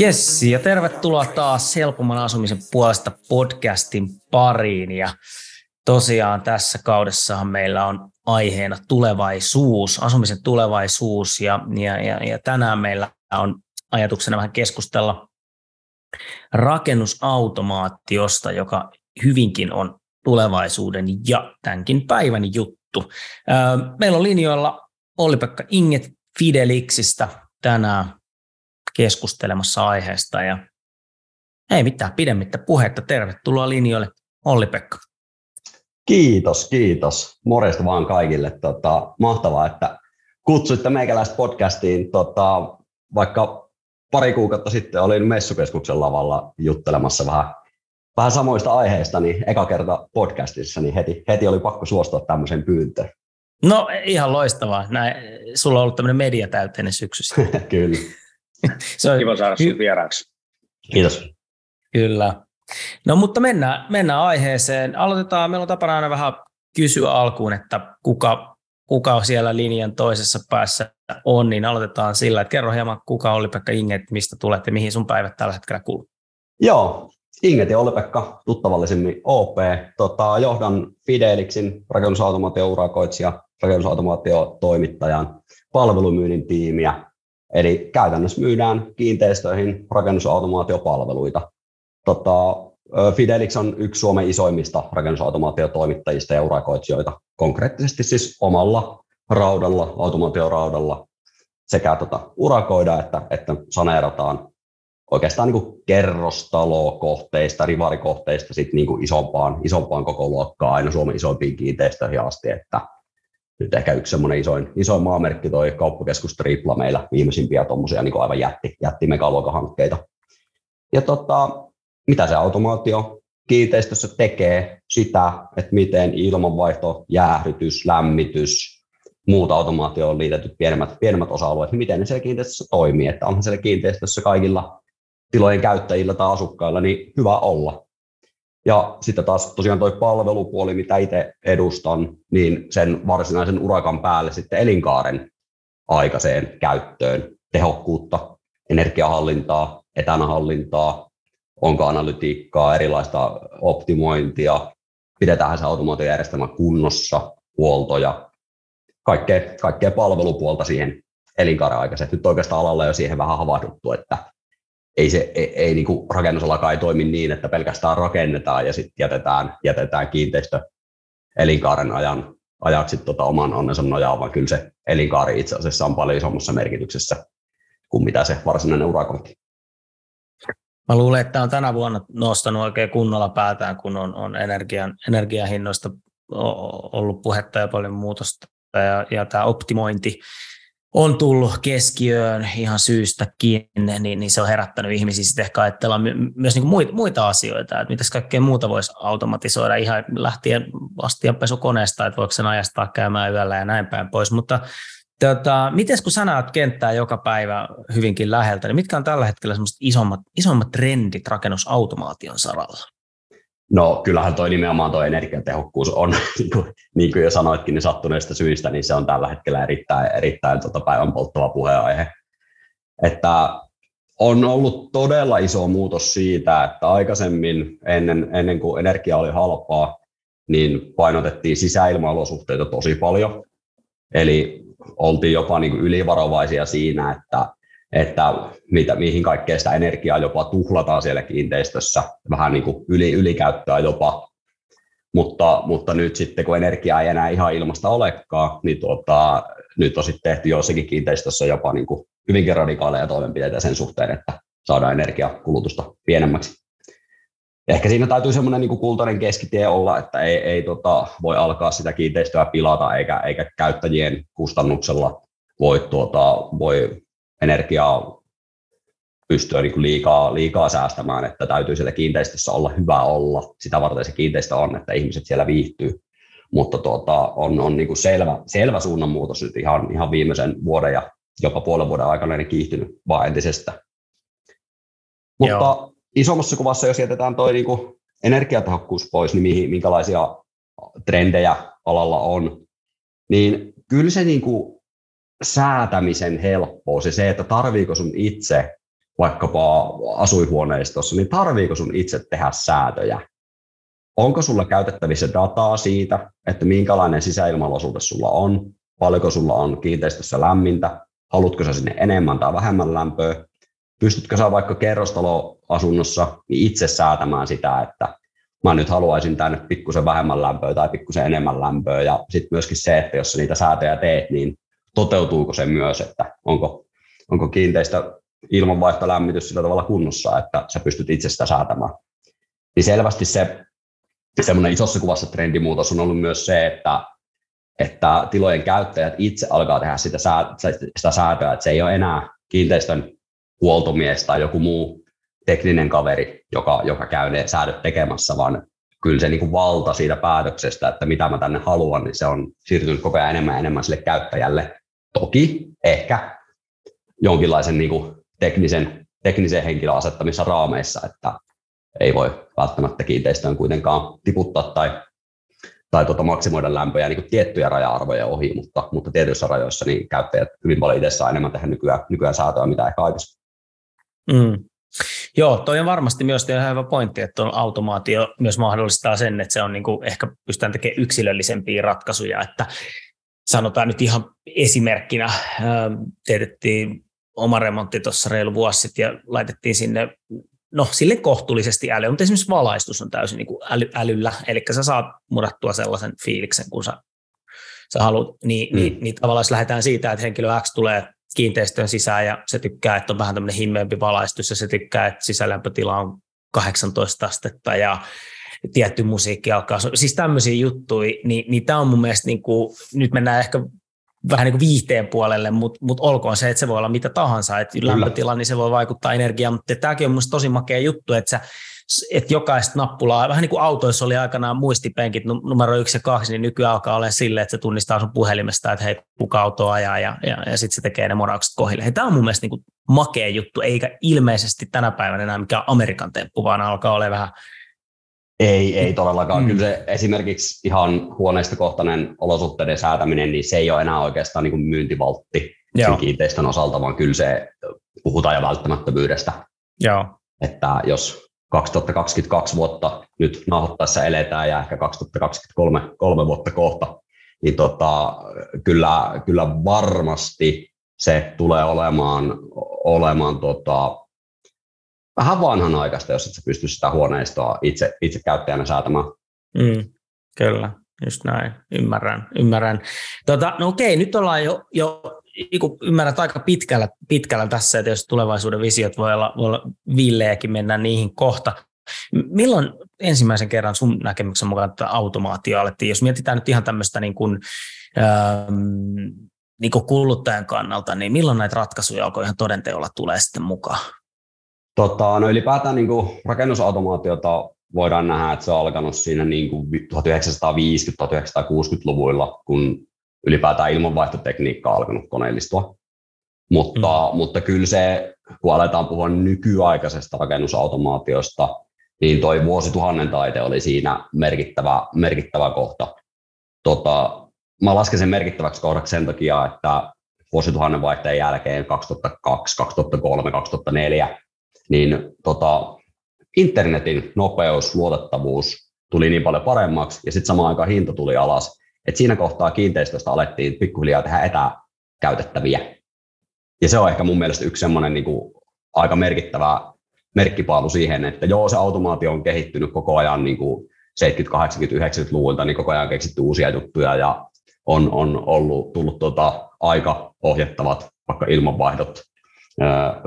Jes, ja tervetuloa taas Helpomman asumisen puolesta podcastin pariin. Ja tosiaan tässä kaudessahan meillä on aiheena tulevaisuus, asumisen tulevaisuus. Ja, ja, ja, ja tänään meillä on ajatuksena vähän keskustella rakennusautomaatiosta, joka hyvinkin on tulevaisuuden ja tämänkin päivän juttu. Meillä on linjoilla Olli-Pekka Inget Fidelixistä tänään keskustelemassa aiheesta ja ei mitään pidemmittä puhetta. Tervetuloa linjoille Olli-Pekka. Kiitos, kiitos. Morjesta vaan kaikille. Tota, mahtavaa, että kutsuitte meikäläistä podcastiin. Tota, vaikka pari kuukautta sitten olin messukeskuksen lavalla juttelemassa vähän, vähän samoista aiheista, niin eka kerta podcastissa, niin heti, heti oli pakko suostua tämmöisen pyyntöön. No ihan loistavaa. Näin, sulla on ollut tämmöinen mediatäyteinen syksy. Kyllä. Se on Kiva saada sun vieraaksi. Kiitos. Kyllä. No mutta mennään, mennään aiheeseen. Aloitetaan, meillä on tapana aina vähän kysyä alkuun, että kuka, kuka siellä linjan toisessa päässä on, niin aloitetaan sillä, että kerro hieman, kuka oli Pekka Inget, mistä tulet ja mihin sun päivät tällä hetkellä kuluu. Joo, Inget ja Olli-Pekka, tuttavallisemmin OP. Tota, johdan Fidelixin rakennusautomaatio-urakoitsija, rakennusautomaatio-toimittajan palvelumyynnin tiimiä Eli käytännössä myydään kiinteistöihin rakennusautomaatiopalveluita. Tota, Fidelix on yksi Suomen isoimmista rakennusautomaatiotoimittajista ja urakoitsijoita, konkreettisesti siis omalla raudalla, automaatioraudalla sekä tota, urakoida että, että saneerataan oikeastaan niin kerrostalokohteista, rivarikohteista sit niin isompaan, isompaan koko luokkaan aina Suomen isoimpiin kiinteistöihin asti, että nyt ehkä yksi semmoinen isoin, isoin maamerkki toi kauppakeskus Tripla meillä viimeisimpiä tuommoisia niin aivan jätti, jätti megaluokahankkeita. Ja tota, mitä se automaatio kiinteistössä tekee sitä, että miten ilmanvaihto, jäähdytys, lämmitys, muut automaatioon liitetyt pienemmät, pienemmät osa-alueet, niin miten ne siellä kiinteistössä toimii, että onhan siellä kiinteistössä kaikilla tilojen käyttäjillä tai asukkailla niin hyvä olla. Ja sitten taas tosiaan tuo palvelupuoli, mitä itse edustan, niin sen varsinaisen urakan päälle sitten elinkaaren aikaiseen käyttöön. Tehokkuutta, energiahallintaa, etänähallintaa, onko analytiikkaa, erilaista optimointia, pidetään se automaatiojärjestelmä kunnossa, huoltoja, kaikkea, kaikkea palvelupuolta siihen elinkaaren aikaiseen. Nyt oikeastaan alalla jo siihen vähän havahduttu, että ei, se, ei, ei niin kuin rakennusalakaan ei toimi niin, että pelkästään rakennetaan ja sitten jätetään, jätetään kiinteistö elinkaaren ajan, ajaksi tota oman onnensa nojaa, vaan kyllä se elinkaari itse asiassa on paljon isommassa merkityksessä kuin mitä se varsinainen urakointi. Mä luulen, että on tänä vuonna nostanut oikein kunnolla päätään, kun on, on energian, energiahinnoista ollut puhetta ja paljon muutosta. Ja, ja tämä optimointi on tullut keskiöön ihan syystäkin, niin, niin se on herättänyt ihmisiä sitten ehkä ajatella myös niin muita, muita asioita, että mitäs kaikkea muuta voisi automatisoida ihan lähtien vastianpesukoneesta, että voiko sen ajastaa käymään yöllä ja näin päin pois, mutta Tota, miten kun sä näet kenttää joka päivä hyvinkin läheltä, niin mitkä on tällä hetkellä isommat, isommat trendit rakennusautomaation saralla? No kyllähän toi nimenomaan tuo energiatehokkuus on, niin kuin, niin kuin jo sanoitkin, niin sattuneista syistä, niin se on tällä hetkellä erittäin, erittäin tota päivän polttava puheenaihe. Että on ollut todella iso muutos siitä, että aikaisemmin ennen, ennen kuin energia oli halpaa, niin painotettiin sisäilmaolosuhteita tosi paljon. Eli oltiin jopa niin kuin ylivarovaisia siinä, että että mitä, mihin kaikkea sitä energiaa jopa tuhlataan siellä kiinteistössä, vähän niin kuin yli, ylikäyttöä jopa. Mutta, mutta nyt sitten, kun energiaa ei enää ihan ilmasta olekaan, niin tuota, nyt on sitten tehty joissakin kiinteistössä jopa niin kuin hyvinkin radikaaleja toimenpiteitä sen suhteen, että saadaan energiakulutusta pienemmäksi. Ehkä siinä täytyy semmoinen niin kultainen keskitie olla, että ei, ei tota, voi alkaa sitä kiinteistöä pilata eikä, eikä käyttäjien kustannuksella voi, tuota, voi energiaa pystyä niin liikaa, liikaa säästämään, että täytyy siellä kiinteistössä olla hyvä olla. Sitä varten se kiinteistö on, että ihmiset siellä viihtyy. Mutta tuota, on, on niin kuin selvä, selvä suunnanmuutos nyt ihan, ihan viimeisen vuoden ja jopa puolen vuoden aikana niin kiihtynyt vaan entisestä. Mutta Joo. isommassa kuvassa, jos jätetään tuo niin energiatehokkuus pois, niin mihin, minkälaisia trendejä alalla on, niin kyllä se niin kuin säätämisen helppous ja se, että tarviiko sun itse vaikkapa asuinhuoneistossa, niin tarviiko sun itse tehdä säätöjä? Onko sulla käytettävissä dataa siitä, että minkälainen sisäilmalosuhde sulla on, paljonko sulla on kiinteistössä lämmintä, haluatko sä sinne enemmän tai vähemmän lämpöä, pystytkö sä vaikka kerrostaloasunnossa niin itse säätämään sitä, että mä nyt haluaisin tänne pikkusen vähemmän lämpöä tai pikkusen enemmän lämpöä. Ja sitten myöskin se, että jos sä niitä säätöjä teet, niin toteutuuko se myös, että onko, onko kiinteistö ilmanvaihtolämmitys sillä tavalla kunnossa, että sä pystyt itse sitä säätämään. Niin selvästi se semmoinen isossa kuvassa trendimuutos on ollut myös se, että, että tilojen käyttäjät itse alkaa tehdä sitä, sitä säätöä, että se ei ole enää kiinteistön huoltomies tai joku muu tekninen kaveri, joka, joka käy ne säädöt tekemässä, vaan kyllä se niin kuin valta siitä päätöksestä, että mitä mä tänne haluan, niin se on siirtynyt koko ajan enemmän ja enemmän sille käyttäjälle. Toki ehkä jonkinlaisen niin kuin teknisen, teknisen henkilön asettamissa raameissa, että ei voi välttämättä kiinteistöön kuitenkaan tiputtaa tai, tai tuota maksimoida lämpöjä niin kuin tiettyjä raja-arvoja ohi, mutta, mutta tietyissä rajoissa niin käyttäjät hyvin paljon itse saa enemmän tehdä nykyään, nykyään säätöä, mitä ehkä aikaisemmin. Mm. Joo, toi on varmasti myös ihan hyvä pointti, että on automaatio myös mahdollistaa sen, että se on niin kuin, ehkä pystytään tekemään yksilöllisempiä ratkaisuja, että sanotaan nyt ihan esimerkkinä, teetettiin oma remontti tuossa reilu vuosi sitten ja laitettiin sinne, no sille kohtuullisesti älyä, mutta esimerkiksi valaistus on täysin niin kuin äly, älyllä, eli sä saat murattua sellaisen fiiliksen, kun sä, sä haluat, niin, mm. niin, niin tavallaan jos lähdetään siitä, että henkilö X tulee kiinteistön sisään ja se tykkää, että on vähän tämmöinen himmeämpi valaistus ja se tykkää, että sisälämpötila on 18 astetta ja tietty musiikki alkaa, siis tämmöisiä juttuja, niin, niin tämä on mun mielestä, niin kuin, nyt mennään ehkä vähän niin kuin viihteen puolelle, mutta mut olkoon se, että se voi olla mitä tahansa, että Kyllä. lämpötila, niin se voi vaikuttaa energiaan, mutta tämäkin on minusta tosi makea juttu, että sä että jokaista nappulaa, vähän niin kuin autoissa oli aikanaan muistipenkit numero yksi ja kaksi, niin nykyään alkaa olla silleen, että se tunnistaa sun puhelimesta, että hei, kuka auto ajaa ja, ja, ja sitten se tekee ne moraukset kohille. Hei, tämä on mun mielestä niin kuin makea juttu, eikä ilmeisesti tänä päivänä enää mikään Amerikan temppu, vaan alkaa olla vähän ei, ei todellakaan. Mm. Kyllä se esimerkiksi ihan huoneistokohtainen olosuhteiden säätäminen, niin se ei ole enää oikeastaan niin kuin myyntivaltti Joo. sen kiinteistön osalta, vaan kyllä se puhutaan jo välttämättömyydestä. Joo. Että jos 2022 vuotta nyt nauhoittaessa eletään ja ehkä 2023 kolme vuotta kohta, niin tota, kyllä, kyllä varmasti se tulee olemaan, olemaan tota, vähän vanhanaikaista, jos et sä pysty sitä huoneistoa itse, itse käyttäjänä säätämään. Mm, kyllä, just näin. Ymmärrän. ymmärrän. Tota, no okei, nyt ollaan jo, jo niin ymmärrät aika pitkällä, pitkällä tässä, että jos tulevaisuuden visiot voi olla, voi olla villejäkin, mennään niihin kohta. Milloin ensimmäisen kerran sun näkemyksen mukaan että automaatio alettiin, jos mietitään nyt ihan tämmöistä niin kuin, ähm, niin kuin kuluttajan kannalta, niin milloin näitä ratkaisuja alkoi ihan todenteolla tulee sitten mukaan? Tota, no ylipäätään niin kuin rakennusautomaatiota voidaan nähdä, että se on alkanut siinä niin kuin 1950-1960-luvuilla, kun ylipäätään ilmanvaihtotekniikka on alkanut koneellistua. Mutta, mm. mutta kyllä se, kun aletaan puhua nykyaikaisesta rakennusautomaatiosta, niin toi vuosituhannen taite oli siinä merkittävä, merkittävä kohta. Tota, mä lasken sen merkittäväksi kohdaksi sen takia, että vuosituhannen vaihteen jälkeen 2002, 2003, 2004, niin tota, internetin nopeus, luotettavuus tuli niin paljon paremmaksi, ja sitten samaan aikaan hinta tuli alas, et siinä kohtaa kiinteistöstä alettiin pikkuhiljaa tehdä etäkäytettäviä. Ja se on ehkä mun mielestä yksi semmoinen niin kuin aika merkittävä merkkipaalu siihen, että joo, se automaatio on kehittynyt koko ajan niin kuin 70, 80, 90-luvulta, niin koko ajan keksitty uusia juttuja ja on, on ollut, tullut tuota aika ohjettavat vaikka ilmanvaihdot.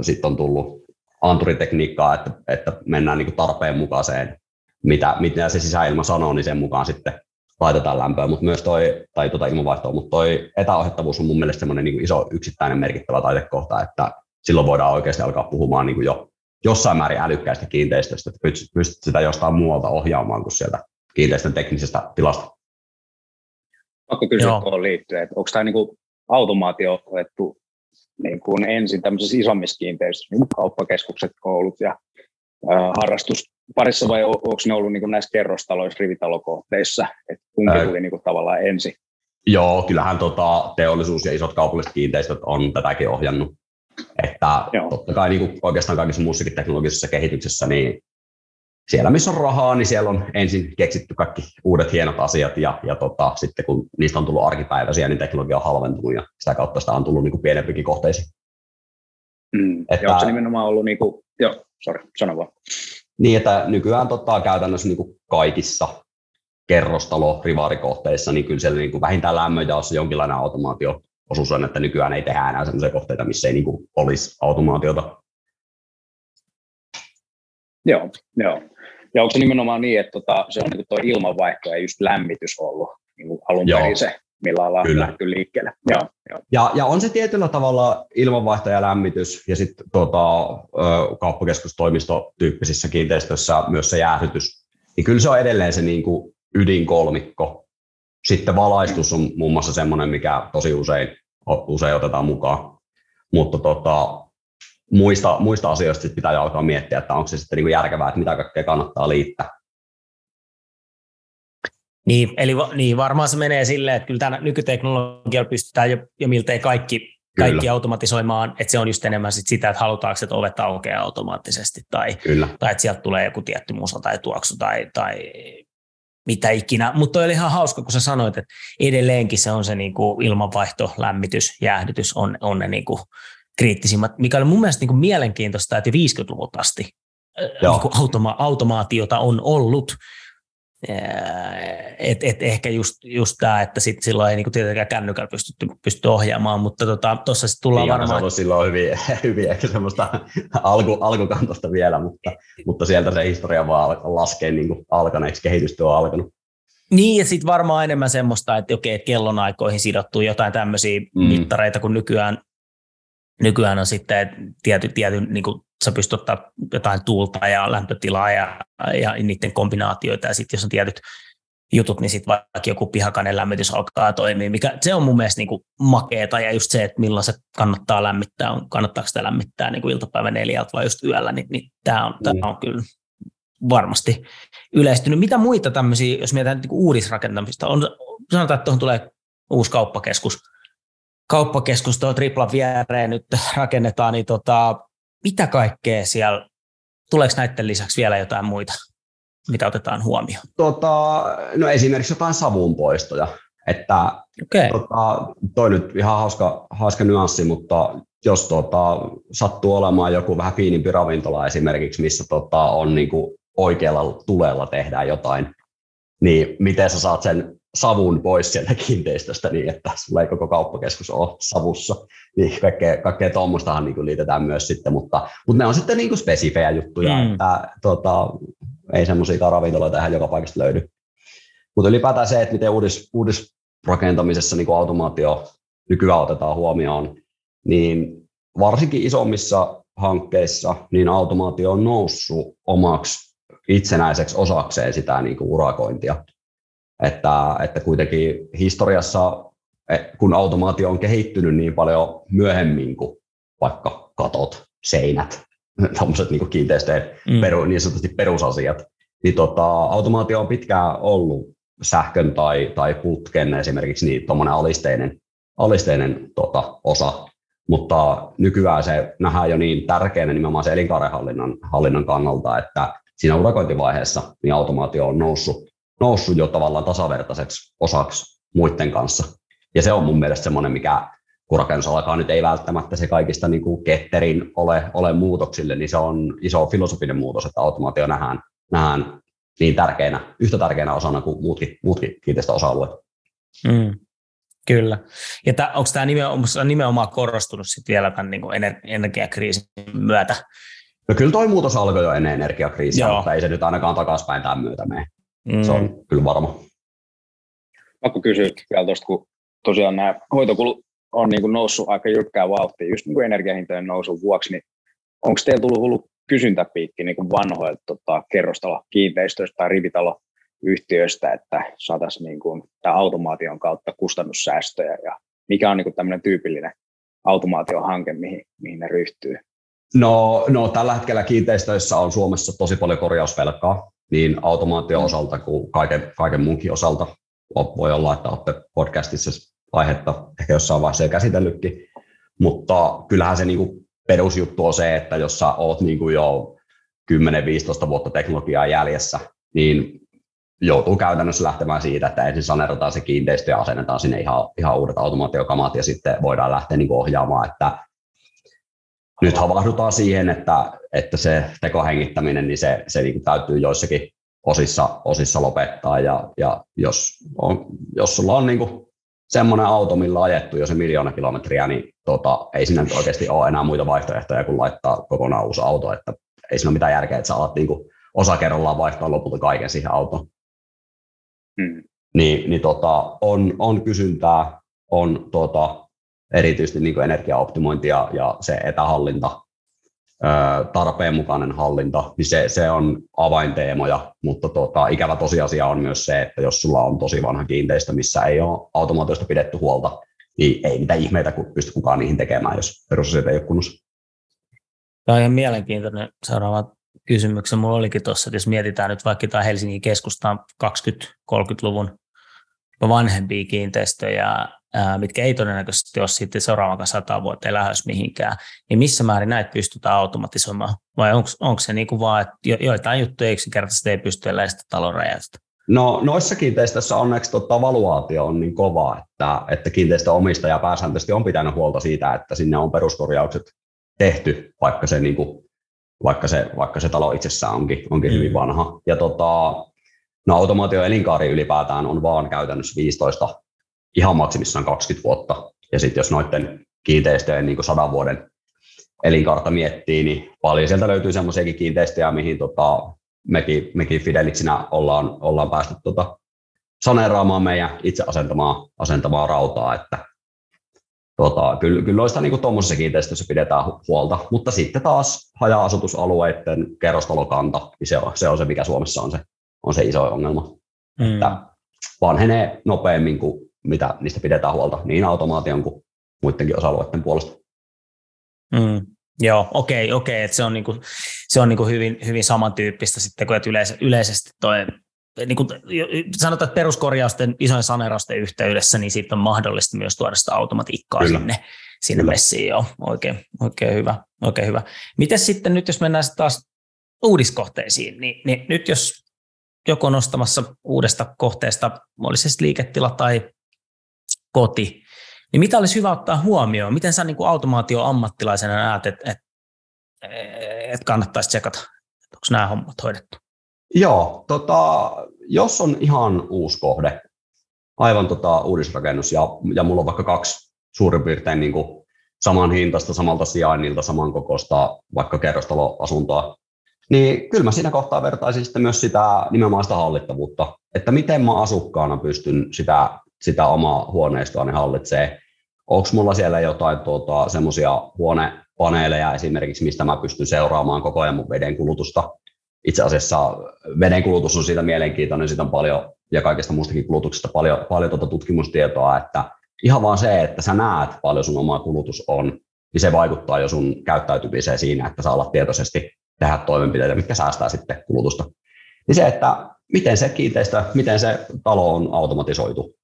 Sitten on tullut anturitekniikkaa, että, että mennään niin kuin tarpeen mukaiseen, mitä, mitä se sisäilma sanoo, niin sen mukaan sitten laitetaan lämpöä, mutta myös toi, tai tuota ilmanvaihtoa, mutta toi etäohjattavuus on mun mielestä semmoinen niin iso yksittäinen merkittävä taitekohta, että silloin voidaan oikeasti alkaa puhumaan niin kuin jo jossain määrin älykkäistä kiinteistöistä, että pystyt, pystyt sitä jostain muualta ohjaamaan kuin sieltä kiinteistön teknisestä tilasta. Pakko kysyä tuohon liittyen, että onko tämä niin kuin automaatio otettu niin kuin ensin tämmöisissä isommissa kiinteistöissä, niin kauppakeskukset, koulut ja harrastus, parissa vai onko ne ollut niin näissä kerrostaloissa, rivitalokohteissa, että kumpi tuli niin kuin tavallaan ensin? Joo, kyllähän tota, teollisuus ja isot kaupalliset kiinteistöt on tätäkin ohjannut. Että Joo. totta kai niin kuin oikeastaan kaikissa muussakin teknologisessa kehityksessä, niin siellä missä on rahaa, niin siellä on ensin keksitty kaikki uudet hienot asiat ja, ja tota, sitten kun niistä on tullut arkipäiväisiä, niin teknologia on halventunut ja sitä kautta sitä on tullut niin kuin pienempikin kohteisiin. Mm. Että, ja onko se nimenomaan ollut, niin kuin, joo, sorry, sano vaan. Niin, että nykyään tota, käytännössä niin kuin kaikissa kerrostalo rivaarikohteissa, niin kyllä siellä niin kuin vähintään lämmönjaossa jonkinlainen automaatio osuus on, että nykyään ei tehdä enää sellaisia kohteita, missä ei niin kuin olisi automaatiota. Joo, joo. Ja onko se nimenomaan niin, että tota, se on niin tuo ilmanvaihto ja just lämmitys ollut niin kuin alun perin se, millä ollaan Kyllä. lähdetty liikkeelle. Joo, joo. Ja, ja on se tietyllä tavalla ilmanvaihto ja lämmitys ja sitten tota, kauppakeskustoimistotyyppisissä kiinteistöissä myös se jäähdytys. Niin kyllä se on edelleen se niin kuin ydinkolmikko. Sitten valaistus on muun muassa semmoinen, mikä tosi usein, usein otetaan mukaan. Mutta tota, muista, muista asioista pitää jo alkaa miettiä, että onko se sitten niin kuin järkevää, että mitä kaikkea kannattaa liittää. Niin, eli niin varmaan se menee silleen, että kyllä tämä nykyteknologialla pystytään jo, jo miltei kaikki, kaikki automatisoimaan, että se on just enemmän sit sitä, että halutaanko, että ovet aukeaa automaattisesti tai, Kyllä. tai että sieltä tulee joku tietty musa tai tuoksu tai, tai mitä ikinä. Mutta oli ihan hauska, kun sä sanoit, että edelleenkin se on se niinku ilmanvaihto, lämmitys, jäähdytys on, on ne niinku kriittisimmät, mikä oli mun mielestä niinku mielenkiintoista, että 50-luvulta asti niinku automa- automaatiota on ollut. Et, et ehkä just, just tämä, että sit silloin ei niinku tietenkään kännykällä pystytty, pysty ohjaamaan, mutta tuossa tota, sitten tullaan niin, varmaan... Se silloin hyvin, hyvin ehkä semmoista alku, alkukantosta vielä, mutta, mutta sieltä se historia vaan laskee niin kuin alkaneeksi, kehitystyö on alkanut. Niin, ja sitten varmaan enemmän semmoista, että okei, että kellonaikoihin sidottu jotain tämmöisiä mm. mittareita, kun nykyään, nykyään on sitten tiety, tiety niin kuin sä pystyt ottaa jotain tuulta ja lämpötilaa ja, ja niiden kombinaatioita, ja sitten jos on tietyt jutut, niin sitten vaikka joku pihakainen lämmitys alkaa toimia, mikä se on mun mielestä niin kuin makeeta, ja just se, että milloin se kannattaa lämmittää, on, kannattaako sitä lämmittää niin kuin iltapäivän neljältä vai just yöllä, niin, niin tämä on, mm. on kyllä varmasti yleistynyt. Mitä muita tämmöisiä, jos mietitään niin uudisrakentamista, on, sanotaan, että tuohon tulee uusi kauppakeskus, kauppakeskus tuo triplan viereen nyt rakennetaan, niin tota, mitä kaikkea siellä, tuleeko näiden lisäksi vielä jotain muita, mitä otetaan huomioon? Tota, no esimerkiksi jotain savun poistoja. Että okay. tota, toi nyt ihan hauska, hauska nyanssi, mutta jos tota, sattuu olemaan joku vähän fiinimpi ravintola esimerkiksi, missä tota, on niinku oikealla tulella tehdään jotain, niin miten sä saat sen savun pois sieltä kiinteistöstä niin, että sulla ei koko kauppakeskus ole savussa. Niin kaikkea, kaikkea tuommoistahan niin liitetään myös sitten, mutta, mutta ne on sitten niin kuin spesifejä juttuja, mm. että tota, ei semmoisia ravintoloita ihan joka paikasta löydy. Mutta ylipäätään se, että miten uudis, uudisrakentamisessa niin automaatio nykyään otetaan huomioon, niin varsinkin isommissa hankkeissa niin automaatio on noussut omaksi itsenäiseksi osakseen sitä niin kuin urakointia. Että, että kuitenkin historiassa, e, kun automaatio on kehittynyt niin paljon myöhemmin kuin vaikka katot, seinät, tämmöiset niin kiinteistöjen mm. peru, niin sanotusti perusasiat, niin tota, automaatio on pitkään ollut sähkön tai, tai putken esimerkiksi niin tuommoinen alisteinen, alisteinen tota, osa, mutta nykyään se nähdään jo niin tärkeänä nimenomaan se elinkaarenhallinnan hallinnan kannalta, että siinä urakointivaiheessa niin automaatio on noussut noussut jo tavallaan tasavertaiseksi osaksi muiden kanssa. Ja se on mun mielestä semmoinen, mikä kun rakennusalakaan nyt ei välttämättä se kaikista niin kuin ketterin ole, ole muutoksille, niin se on iso filosofinen muutos, että automaatio nähdään, nähdään niin tärkeänä, yhtä tärkeänä osana kuin muutkin, muutkin kiinteistöosa-alueet. Mm, kyllä. Ja tää, onko tämä nimenomaan, nimenomaan korostunut sit vielä tämän niin kuin energiakriisin myötä? No kyllä toi muutos alkoi jo ennen energiakriisiä, Joo. mutta ei se nyt ainakaan takaspäin tämän myötä mene. Mm. Se on mm. kyllä varma. Pakko kysyä vielä tuosta, kun tosiaan nämä hoitokulut on niin kuin noussut aika jyrkkää vauhtia just niin kuin energiahintojen nousun vuoksi, niin onko teillä tullut hullu kysyntäpiikki niin kuin vanhoilta tota, kerrostalo-kiinteistöistä tai rivitaloyhtiöistä, että saataisiin niin kuin, tämän automaation kautta kustannussäästöjä ja mikä on niin kuin tämmöinen tyypillinen automaatiohanke, mihin, mihin ne ryhtyy? No, no, tällä hetkellä kiinteistöissä on Suomessa tosi paljon korjausvelkaa, niin automaation mm. osalta kuin kaiken, kaiken muunkin osalta. Voi olla, että olette podcastissa aihetta ehkä jossain vaiheessa jo käsitellytkin, mutta kyllähän se niin kuin perusjuttu on se, että jos sä oot niin kuin jo 10-15 vuotta teknologiaa jäljessä, niin joutuu käytännössä lähtemään siitä, että ensin saneerataan se kiinteistö ja asennetaan sinne ihan, ihan uudet automaatiokamat ja sitten voidaan lähteä niin ohjaamaan, että nyt havahdutaan siihen, että, että se tekohengittäminen, niin se, se niin kuin täytyy joissakin osissa, osissa lopettaa ja, ja jos, on, jos sulla on niin kuin semmoinen auto, millä on ajettu jo se miljoona kilometriä, niin tota, ei siinä nyt oikeasti ole enää muita vaihtoehtoja kuin laittaa kokonaan uusi auto, että ei siinä ole mitään järkeä, että sä alat niin kuin osa kerrallaan vaihtaa lopulta kaiken siihen autoon. Hmm. Niin, niin tota, on, on kysyntää, on tota, erityisesti niin kuin energiaoptimointi ja, ja se etähallinta, tarpeen mukainen hallinta, niin se, se on avainteemoja, mutta tota, ikävä tosiasia on myös se, että jos sulla on tosi vanha kiinteistö, missä ei ole automaatiosta pidetty huolta, niin ei mitään ihmeitä pysty kukaan niihin tekemään, jos perusasiat ei ole kunnossa. Tämä on ihan mielenkiintoinen seuraava kysymyksen. Mulla olikin tuossa, että jos mietitään nyt vaikka tämä Helsingin keskustaan 20-30-luvun vanhempia kiinteistöjä, mitkä ei todennäköisesti ole sitten seuraavan sata vuotta lähes mihinkään, niin missä määrin näitä pystytään automatisoimaan? Vai onko se niin kuin vaan, että joitain juttuja yksinkertaisesti ei pysty eläistä talon rajasta? No noissa kiinteistöissä onneksi tota, valuaatio on niin kova, että, että kiinteistöomistaja pääsääntöisesti on pitänyt huolta siitä, että sinne on peruskorjaukset tehty, vaikka se, niin kuin, vaikka se, vaikka se talo itsessään onkin, onkin mm. hyvin vanha. Ja tota, no automaatio elinkaari ylipäätään on vaan käytännössä 15 ihan maksimissaan 20 vuotta. Ja sitten jos noiden kiinteistöjen niin sadan vuoden elinkaarta miettii, niin paljon sieltä löytyy semmoisiakin kiinteistöjä, mihin tota, mekin, mekin Fidelitsinä ollaan, ollaan päästy tota, saneeraamaan meidän itse asentamaa, asentamaa rautaa, että tota, kyllä, kyllä noista niin tuommoisessa kiinteistössä pidetään huolta, mutta sitten taas haja-asutusalueiden kerrostalokanta, niin se on, se on se, mikä Suomessa on se, on se iso ongelma. Mm. Että vanhenee nopeammin kuin mitä niistä pidetään huolta niin automaation kuin muidenkin osa-alueiden puolesta. Mm, joo, okei, okay, okei, okay, että se on, niinku, se on niinku hyvin, hyvin samantyyppistä sitten, kun yleis- yleisesti toi, niin kuin sanotaan, että peruskorjausten isojen sanerausten yhteydessä, niin siitä on mahdollista myös tuoda sitä automatiikkaa Kyllä. sinne, sinne messiin. Joo, oikein, oikein, hyvä, oikein hyvä. Miten sitten nyt, jos mennään taas uudiskohteisiin, niin, niin nyt jos joku on ostamassa uudesta kohteesta, olisi se liiketila tai koti, niin mitä olisi hyvä ottaa huomioon? Miten sä niin kuin automaatio-ammattilaisena näet, että et, et kannattaisi tsekata, että onko nämä hommat hoidettu? Joo, tota, jos on ihan uusi kohde, aivan tota, uudisrakennus, ja, ja mulla on vaikka kaksi suurin piirtein niin kuin saman hintaista, samalta sijainnilta, saman kokoista vaikka kerrostaloasuntoa, niin kyllä mä siinä kohtaa vertaisin sitten myös sitä nimenomaan sitä hallittavuutta, että miten mä asukkaana pystyn sitä sitä omaa huoneistoa ne hallitsee. Onko mulla siellä jotain tuota, semmoisia huonepaneeleja esimerkiksi, mistä mä pystyn seuraamaan koko ajan mun veden kulutusta. Itse asiassa veden kulutus on siitä mielenkiintoinen, siitä on paljon ja kaikesta muustakin kulutuksesta paljon, paljon tuota tutkimustietoa, että ihan vaan se, että sä näet paljon sun oma kulutus on, niin se vaikuttaa jo sun käyttäytymiseen siinä, että saa olla tietoisesti tehdä toimenpiteitä, mitkä säästää sitten kulutusta. Niin se, että miten se kiinteistö, miten se talo on automatisoitu,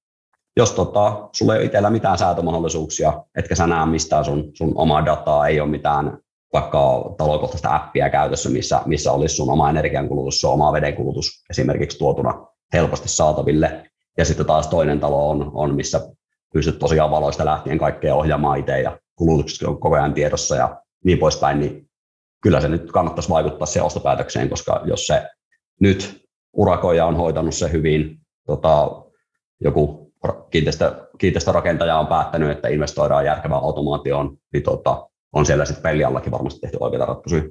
jos tota, sulla ei ole itsellä mitään säätömahdollisuuksia, etkä sä näe mistään sun, sun omaa dataa, ei ole mitään vaikka talokohtaista appia käytössä, missä, missä olisi sun oma energiankulutus, sun oma vedenkulutus esimerkiksi tuotuna helposti saataville. Ja sitten taas toinen talo on, on missä pystyt tosiaan valoista lähtien kaikkea ohjaamaan itse ja kulutukset on koko ajan tiedossa ja niin poispäin, niin kyllä se nyt kannattaisi vaikuttaa siihen ostopäätökseen, koska jos se nyt urakoija on hoitanut se hyvin, tota, joku kiinteistö, kiinteistörakentaja on päättänyt, että investoidaan järkevään automaatioon, niin tota, on siellä sitten peliallakin varmasti tehty oikeita ratkaisuja.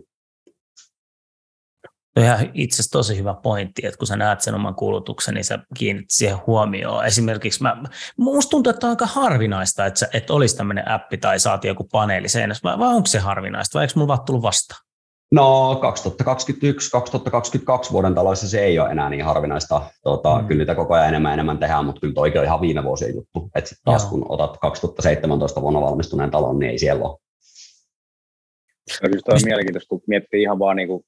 No ihan itse asiassa tosi hyvä pointti, että kun sä näet sen oman kulutuksen, niin sä kiinnit siihen huomioon. Esimerkiksi mä, musta tuntuu, että on aika harvinaista, että, sä, että olisi tämmöinen appi tai saatiin joku paneeli seinässä, vai, vai onko se harvinaista, vai eikö mulla vaan tullut vastaan? No 2021-2022 vuoden taloissa se ei ole enää niin harvinaista. Tota, mm. Kyllä niitä koko ajan enemmän enemmän tehdään, mutta kyllä toikin on ihan viime vuosien juttu. Että sitten taas Joo. kun otat 2017 vuonna valmistuneen talon, niin ei siellä ole. No siis on mielenkiintoista, kun miettii ihan vaan niin kuin,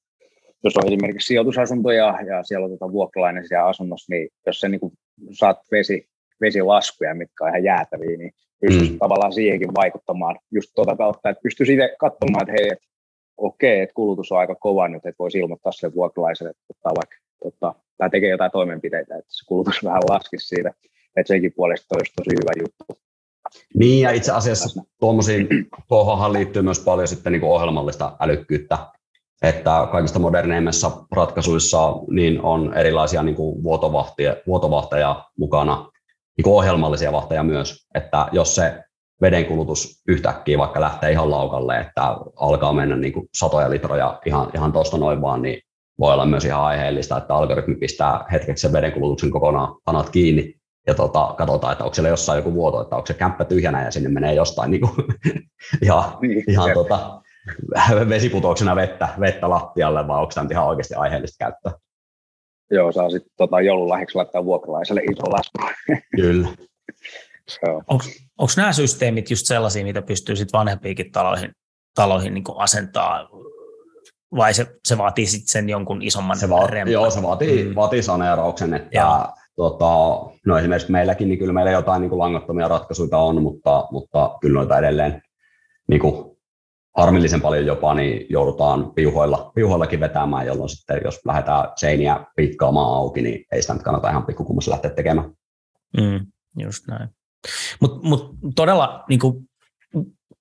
jos on esimerkiksi sijoitusasuntoja ja siellä on tota vuokralainen siellä asunnossa, niin jos sä niin kuin saat vesi, vesilaskuja, mitkä on ihan jäätäviä, niin pystyisi mm. tavallaan siihenkin vaikuttamaan just tuota kautta, että pystyisi itse katsomaan, että hei, että okei, että kulutus on aika kova nyt, että voisi ilmoittaa sille vuokralaiselle, että ottaa vaikka, tota, tai tekee jotain toimenpiteitä, että se kulutus vähän laskisi siitä, että senkin puolesta olisi tosi hyvä juttu. Niin, ja itse asiassa tuommoisiin, tuohonhan liittyy myös paljon sitten niin kuin ohjelmallista älykkyyttä, että kaikista moderneimmissa ratkaisuissa niin on erilaisia niin kuin vuotovahtia, vuotovahteja mukana, niin kuin ohjelmallisia vahteja myös, että jos se vedenkulutus yhtäkkiä vaikka lähtee ihan laukalle, että alkaa mennä niin kuin satoja litroja ihan, ihan tuosta noin vaan, niin voi olla myös ihan aiheellista, että algoritmi pistää hetkeksi sen vedenkulutuksen kokonaan panat kiinni ja tota, katsotaan, että onko siellä jossain joku vuoto, että onko se kämppä tyhjänä ja sinne menee jostain niin kuin, ja, niin, ihan tota, vesiputouksena vettä, vettä lattialle, vai onko tämä ihan oikeasti aiheellista käyttöä? Joo, saa sitten tota, joululahjaksi laittaa vuokralaiselle iso lasku. Kyllä. Onko nämä systeemit just sellaisia, mitä pystyy sitten vanhempiinkin taloihin, taloihin niin asentaa, vai se, se vaatii sitten sen jonkun isomman se vaatii, Joo, se vaatii, mm. vaatii saneerauksen, että tota, no esimerkiksi meilläkin, niin kyllä meillä jotain niin kuin langattomia ratkaisuja on, mutta, mutta kyllä noita edelleen niin kuin harmillisen paljon jopa, niin joudutaan piuhoilla, piuhoillakin vetämään, jolloin sitten jos lähdetään seiniä piikkaamaan auki, niin ei sitä nyt kannata ihan pikkukummassa lähteä tekemään. Mm, just näin. Mutta mut todella niin kuin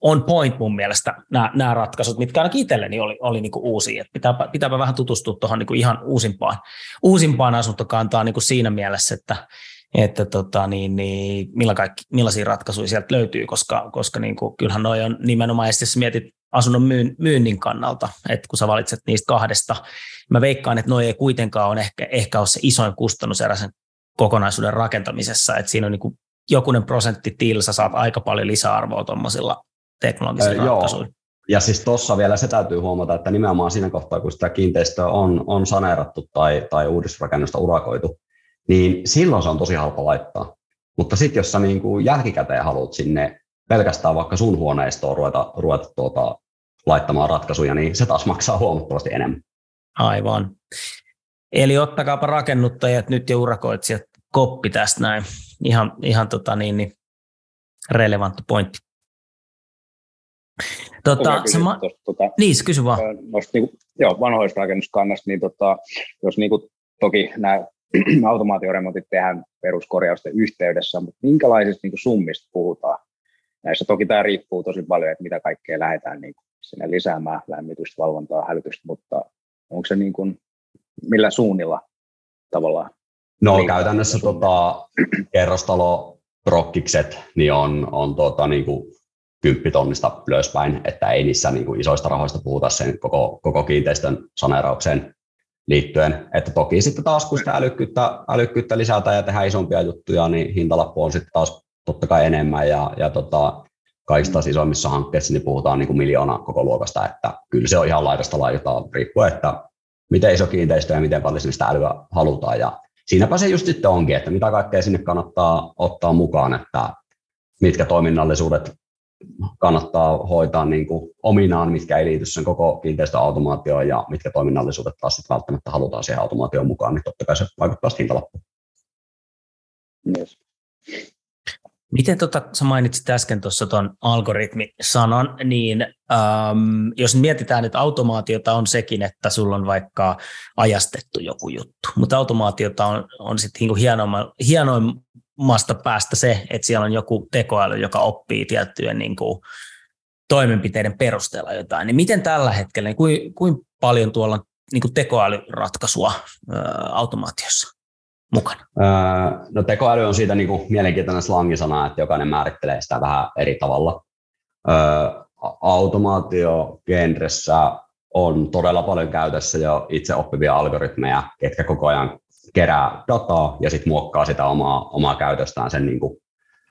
on point mun mielestä nämä, nämä ratkaisut, mitkä ainakin itselleni oli, oli niin kuin uusia. Että pitääpä, pitääpä vähän tutustua tuohon niin ihan uusimpaan, uusimpaan asuntokantaan niin kuin siinä mielessä, että, että tota, niin, niin, millä kaikki, millaisia ratkaisuja sieltä löytyy, koska, koska niin kuin, kyllähän noi on nimenomaan, jos mietit asunnon myyn, myynnin kannalta, että kun sä valitset niistä kahdesta, mä veikkaan, että noi ei kuitenkaan ole ehkä, ehkä ole se isoin kustannus eräsen kokonaisuuden rakentamisessa, että siinä on niin jokunen prosentti tilsa, saat aika paljon lisäarvoa tuommoisilla teknologisilla ratkaisuilla. Ja siis tuossa vielä se täytyy huomata, että nimenomaan siinä kohtaa, kun sitä kiinteistöä on, on saneerattu tai, tai uudisrakennusta urakoitu, niin silloin se on tosi halpa laittaa. Mutta sitten jos sä niin kuin jälkikäteen haluat sinne pelkästään vaikka sun huoneistoon ruveta, ruveta tuota, laittamaan ratkaisuja, niin se taas maksaa huomattavasti enemmän. Aivan. Eli ottakaapa rakennuttajat nyt ja urakoitsijat koppi tästä näin. Ihan, ihan tota niin, niin relevantti pointti. Tota, se ma- tosta, tota, niin, kysy vaan. Nosta, niin kuin, joo, vanhoista rakennuskannasta, niin tota, jos niin kuin, toki nämä automaatioremontit tehdään peruskorjausten yhteydessä, mutta minkälaisista niin kuin summista puhutaan? Näissä toki tämä riippuu tosi paljon, että mitä kaikkea lähdetään niin kuin, sinne lisäämään, lämmitystä, valvontaa, hälytystä, mutta onko se niin kuin, millä suunnilla tavallaan? No käytännössä tota, kerrostalo prokkikset niin on, on tota, niin kuin kymppitonnista ylöspäin, että ei niissä niin kuin isoista rahoista puhuta sen koko, koko kiinteistön saneeraukseen liittyen. Että toki sitten taas kun sitä älykkyyttä, älykkyyttä lisätään ja tehdään isompia juttuja, niin hintalappu on sitten taas totta kai enemmän ja, ja tota, kaikista isoimmissa hankkeissa niin puhutaan niin kuin miljoona koko luokasta, että kyllä se on ihan laidasta laitaa riippuen, että miten iso kiinteistö ja miten paljon sitä älyä halutaan ja siinäpä se just sitten onkin, että mitä kaikkea sinne kannattaa ottaa mukaan, että mitkä toiminnallisuudet kannattaa hoitaa niin kuin ominaan, mitkä ei liity sen koko kiinteistöautomaatioon ja mitkä toiminnallisuudet taas sitten välttämättä halutaan siihen automaatioon mukaan, niin totta kai se vaikuttaa hintalappuun. Yes. Miten tota, sä mainitsit äsken tuossa tuon algoritmisanan, niin äm, jos mietitään, että automaatiota on sekin, että sulla on vaikka ajastettu joku juttu, mutta automaatiota on, on sitten niinku hienoimmasta päästä se, että siellä on joku tekoäly, joka oppii tiettyjen niin kuin, toimenpiteiden perusteella jotain, niin miten tällä hetkellä, niin kuin, kuin paljon tuolla on niin kuin tekoälyratkaisua ää, automaatiossa? Mukana? no tekoäly on siitä niin kuin mielenkiintoinen slangisana, että jokainen määrittelee sitä vähän eri tavalla. automaatiogenressä on todella paljon käytössä jo itse oppivia algoritmeja, ketkä koko ajan kerää dataa ja sitten muokkaa sitä omaa, omaa käytöstään sen niin kuin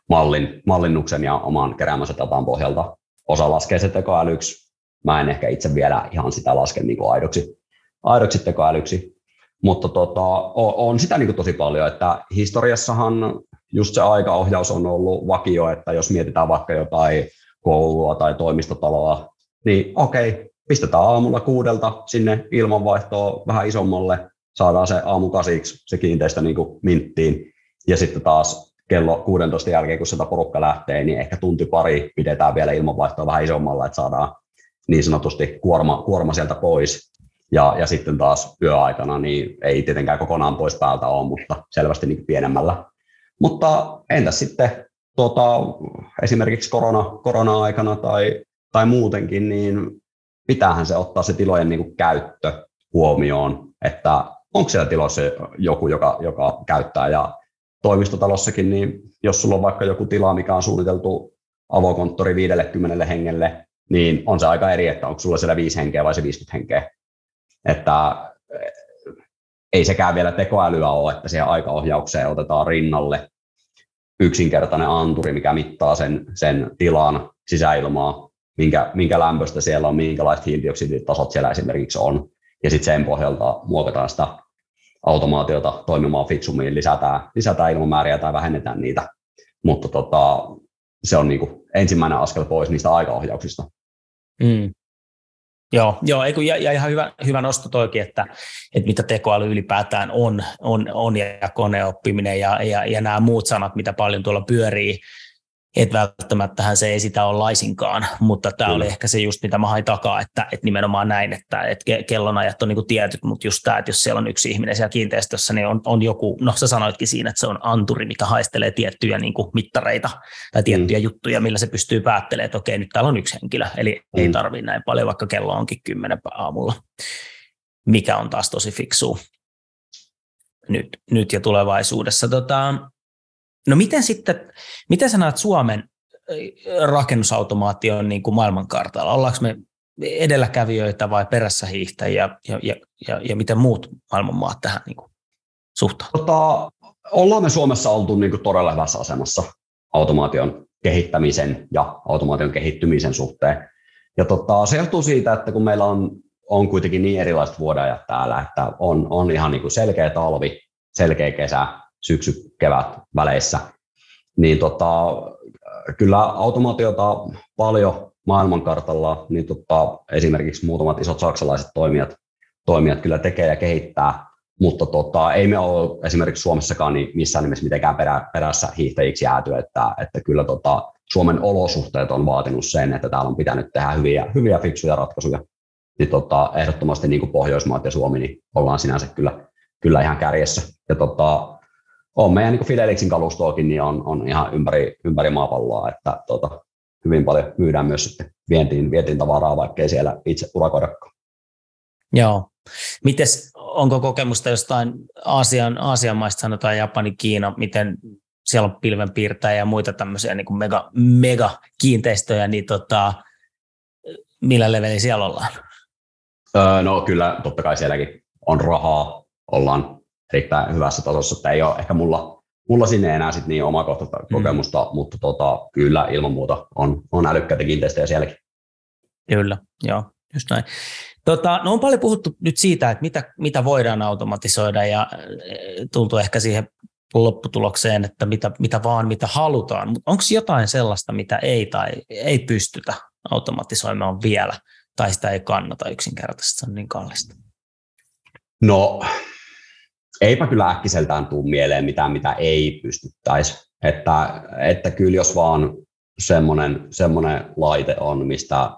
mallin, mallinnuksen ja oman keräämänsä datan pohjalta. Osa laskee se tekoälyksi. Mä en ehkä itse vielä ihan sitä laske niin kuin aidoksi, aidoksi tekoälyksi, mutta tota, on sitä niin tosi paljon, että historiassahan just se aikaohjaus on ollut vakio, että jos mietitään vaikka jotain koulua tai toimistotaloa, niin okei, pistetään aamulla kuudelta sinne ilmanvaihtoa vähän isommalle, saadaan se aamu kasiksi, se kiinteistö niin kuin minttiin, ja sitten taas kello 16 jälkeen, kun sitä porukka lähtee, niin ehkä tunti pari pidetään vielä ilmanvaihtoa vähän isommalla, että saadaan niin sanotusti kuorma, kuorma sieltä pois. Ja, ja sitten taas yöaikana niin ei tietenkään kokonaan pois päältä ole, mutta selvästi niin pienemmällä. Mutta entäs sitten tuota, esimerkiksi korona, korona-aikana tai, tai muutenkin, niin pitäähän se ottaa se tilojen niin kuin käyttö huomioon, että onko siellä tiloissa joku, joka, joka käyttää ja toimistotalossakin, niin jos sulla on vaikka joku tila, mikä on suunniteltu avokonttori 50 hengelle, niin on se aika eri, että onko sulla siellä 5 henkeä vai se 50 henkeä. Että eh, ei sekään vielä tekoälyä ole, että siihen aikaohjaukseen otetaan rinnalle yksinkertainen anturi, mikä mittaa sen, sen tilan sisäilmaa, minkä, minkä lämpöstä siellä on, minkälaiset hiilidioksiditasot siellä esimerkiksi on, ja sitten sen pohjalta muokataan sitä automaatiota toimimaan fiksummin, lisätään, lisätään ilmamääriä tai vähennetään niitä, mutta tota, se on niin kuin ensimmäinen askel pois niistä aikaohjauksista. Mm. Joo, joo ei kun, ja, ja ihan hyvä, hyvä nosto toikin, että, että mitä tekoäly ylipäätään on, on, on ja koneoppiminen ja, ja, ja nämä muut sanat, mitä paljon tuolla pyörii, että välttämättähän se ei sitä ole laisinkaan, mutta tämä oli ehkä se just, mitä mä hain takaa, että, että nimenomaan näin, että, että kellonajat on niin tietyt, mutta just tämä, että jos siellä on yksi ihminen siellä kiinteistössä, niin on, on joku, no sä sanoitkin siinä, että se on anturi, mikä haistelee tiettyjä niin kuin mittareita tai tiettyjä mm. juttuja, millä se pystyy päättelemään, että okei, nyt täällä on yksi henkilö, eli mm. ei tarvitse näin paljon, vaikka kello onkin kymmenen aamulla, mikä on taas tosi fiksu nyt, nyt ja tulevaisuudessa. Tota, No miten sitten, miten sä näet Suomen rakennusautomaation niin kuin maailmankartalla? Ollaanko me edelläkävijöitä vai perässä hiihtäjiä ja, ja, ja, ja miten muut maailmanmaat tähän niin kuin suhtautuvat? Tota, ollaan me Suomessa oltu niin kuin todella hyvässä asemassa automaation kehittämisen ja automaation kehittymisen suhteen. Ja tota, se johtuu siitä, että kun meillä on, on kuitenkin niin erilaiset vuodenajat täällä, että on, on ihan niin kuin selkeä talvi, selkeä kesä, syksy, kevät väleissä, niin tota, kyllä automaatiota paljon maailmankartalla, niin tota, esimerkiksi muutamat isot saksalaiset toimijat, toimijat kyllä tekee ja kehittää, mutta tota, ei me ole esimerkiksi Suomessakaan niin missään nimessä mitenkään perä, perässä hiihtäjiksi jääty, että, että kyllä tota, Suomen olosuhteet on vaatinut sen, että täällä on pitänyt tehdä hyviä, hyviä fiksuja ratkaisuja. Niin tota, ehdottomasti niin kuin Pohjoismaat ja Suomi, niin ollaan sinänsä kyllä, kyllä ihan kärjessä. Ja tota, on meidän niin Fidelixin kalustoakin niin on, on ihan ympäri, ympäri maapalloa, että tota, hyvin paljon myydään myös sitten vientiin, vientiin tavaraa, vaikkei siellä itse urakoidakaan. Joo. Mites, onko kokemusta jostain Aasian, Aasian maista, sanotaan Japani, Kiina, miten siellä on pilvenpiirtäjä ja muita tämmöisiä niin kuin mega, mega kiinteistöjä, niin tota, millä levelillä siellä ollaan? Öö, no kyllä, totta kai sielläkin on rahaa, ollaan erittäin hyvässä tasossa, että ei ole ehkä mulla, mulla sinne enää sit niin omakohtaista mm. kokemusta, mutta tota, kyllä ilman muuta on, on älykkäitä kiinteistöjä sielläkin. Kyllä, joo, just näin. Tota, no on paljon puhuttu nyt siitä, että mitä, mitä voidaan automatisoida ja e, tultu ehkä siihen lopputulokseen, että mitä, mitä vaan, mitä halutaan. Mutta onko jotain sellaista, mitä ei tai ei pystytä automatisoimaan vielä, tai sitä ei kannata yksinkertaisesti, se on niin kallista? No eipä kyllä äkkiseltään tule mieleen mitään, mitä ei pystyttäisi. Että, että kyllä jos vaan semmoinen, semmoinen laite on, mistä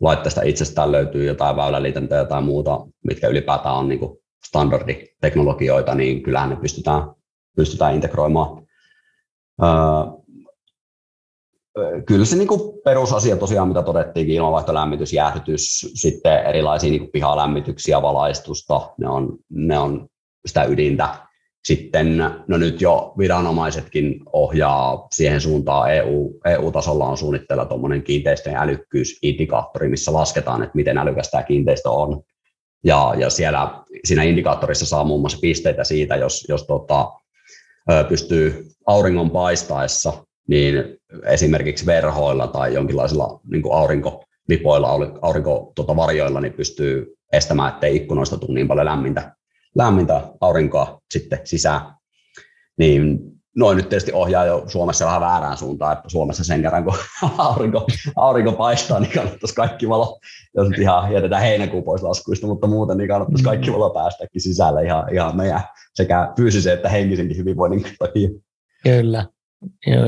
laitteesta itsestään löytyy jotain väyläliitäntöä tai muuta, mitkä ylipäätään on niin standarditeknologioita, niin kyllähän ne pystytään, pystytään integroimaan. Öö, kyllä se niin perusasia tosiaan, mitä todettiinkin, ilmanvaihtolämmitys, jäähdytys, sitten erilaisia niin pihalämmityksiä, valaistusta, ne on, ne on sitä ydintä. Sitten no nyt jo viranomaisetkin ohjaa siihen suuntaan, EU, EU-tasolla on suunnitteilla tuommoinen kiinteistöjen älykkyysindikaattori, missä lasketaan, että miten älykäs tämä kiinteistö on. Ja, ja siellä siinä indikaattorissa saa muun muassa pisteitä siitä, jos, jos tota, pystyy auringon paistaessa, niin esimerkiksi verhoilla tai jonkinlaisilla niin kuin aurinkolipoilla, aurinkovarjoilla, tota, niin pystyy estämään, ettei ikkunoista tule niin paljon lämmintä lämmintä aurinkoa sitten sisään, niin noin nyt tietysti ohjaa jo Suomessa vähän väärään suuntaan, että Suomessa sen kerran kun aurinko, aurinko paistaa, niin kannattaisi kaikki valo, jos nyt ihan jätetään heinäkuun pois laskuista, mutta muuten niin kannattaisi kaikki valo päästäkin sisälle ihan, ihan meidän sekä fyysisen että henkisenkin hyvinvoinnin takia. Kyllä,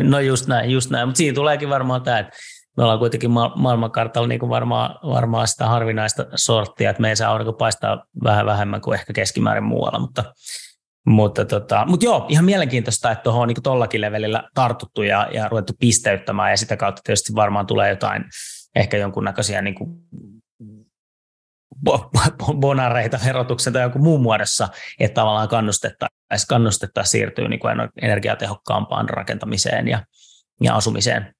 No just näin, just näin. Mutta siinä tuleekin varmaan tämä, että me ollaan kuitenkin ma- maailmankartalla niin varmaan, varmaan sitä harvinaista sorttia, että meidän aurinko paistaa vähän vähemmän kuin ehkä keskimäärin muualla, mutta, mutta, tota, mutta joo, ihan mielenkiintoista, että tuohon on niin tollakin levelillä tartuttu ja, ja ruvettu pisteyttämään ja sitä kautta tietysti varmaan tulee jotain ehkä jonkunnäköisiä niin kuin bonareita verotuksen tai joku muun muodossa, että tavallaan kannustettaisiin kannustetta siirtyä niin energiatehokkaampaan rakentamiseen ja, ja asumiseen,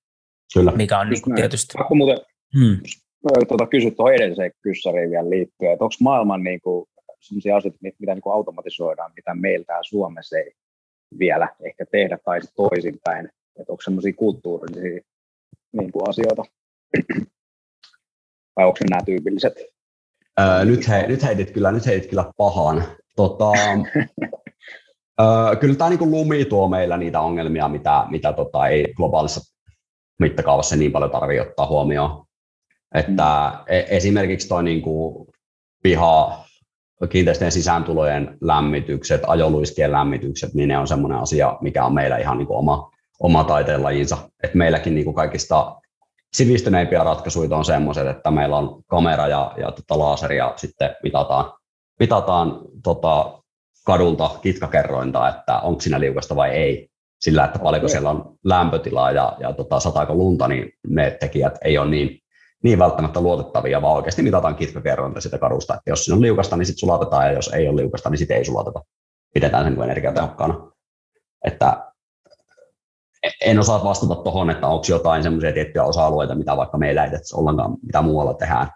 Kyllä. mikä on niin tietysti... Pakko muuten hmm. tuota, kysyä tuohon edelliseen kyssäriin vielä liittyen, että onko maailman niin kuin, sellaisia asioita, mitä niin kuin automatisoidaan, mitä meillä täällä Suomessa ei vielä ehkä tehdä tai toisinpäin, että onko sellaisia kulttuurisia niin kuin asioita, vai onko ne nämä tyypilliset Öö, nyt, he, nyt, heitit kyllä, nyt heitit kyllä pahan. Tota, öö, kyllä tämä niin lumi tuo meillä niitä ongelmia, mitä, mitä tota, ei globaalissa mittakaavassa niin paljon tarvitse ottaa huomioon. Että mm. e- esimerkiksi tuo niin piha, kiinteistöjen sisääntulojen lämmitykset, ajoluiskien lämmitykset, niin ne on semmoinen asia, mikä on meillä ihan niin kuin oma, oma taiteenlajinsa. Että meilläkin niin kuin kaikista sivistyneimpiä ratkaisuja on semmoiset, että meillä on kamera ja, ja tota laaseri ja sitten mitataan, mitataan tota kadulta kitkakerrointa, että onko siinä liukasta vai ei. Sillä, että paljonko siellä on lämpötilaa ja, ja tota, sataako lunta, niin ne tekijät ei ole niin, niin välttämättä luotettavia, vaan oikeasti mitataan kitkakerrointa sitä kadusta. Että jos siinä on liukasta, niin sitten sulatetaan, ja jos ei ole liukasta, niin sitten ei sulateta. Pidetään sen energiatehokkaana. Että en osaa vastata tuohon, että onko jotain semmoisia tiettyjä osa-alueita, mitä vaikka meillä ei ollenkaan, mitä muualla tehdään,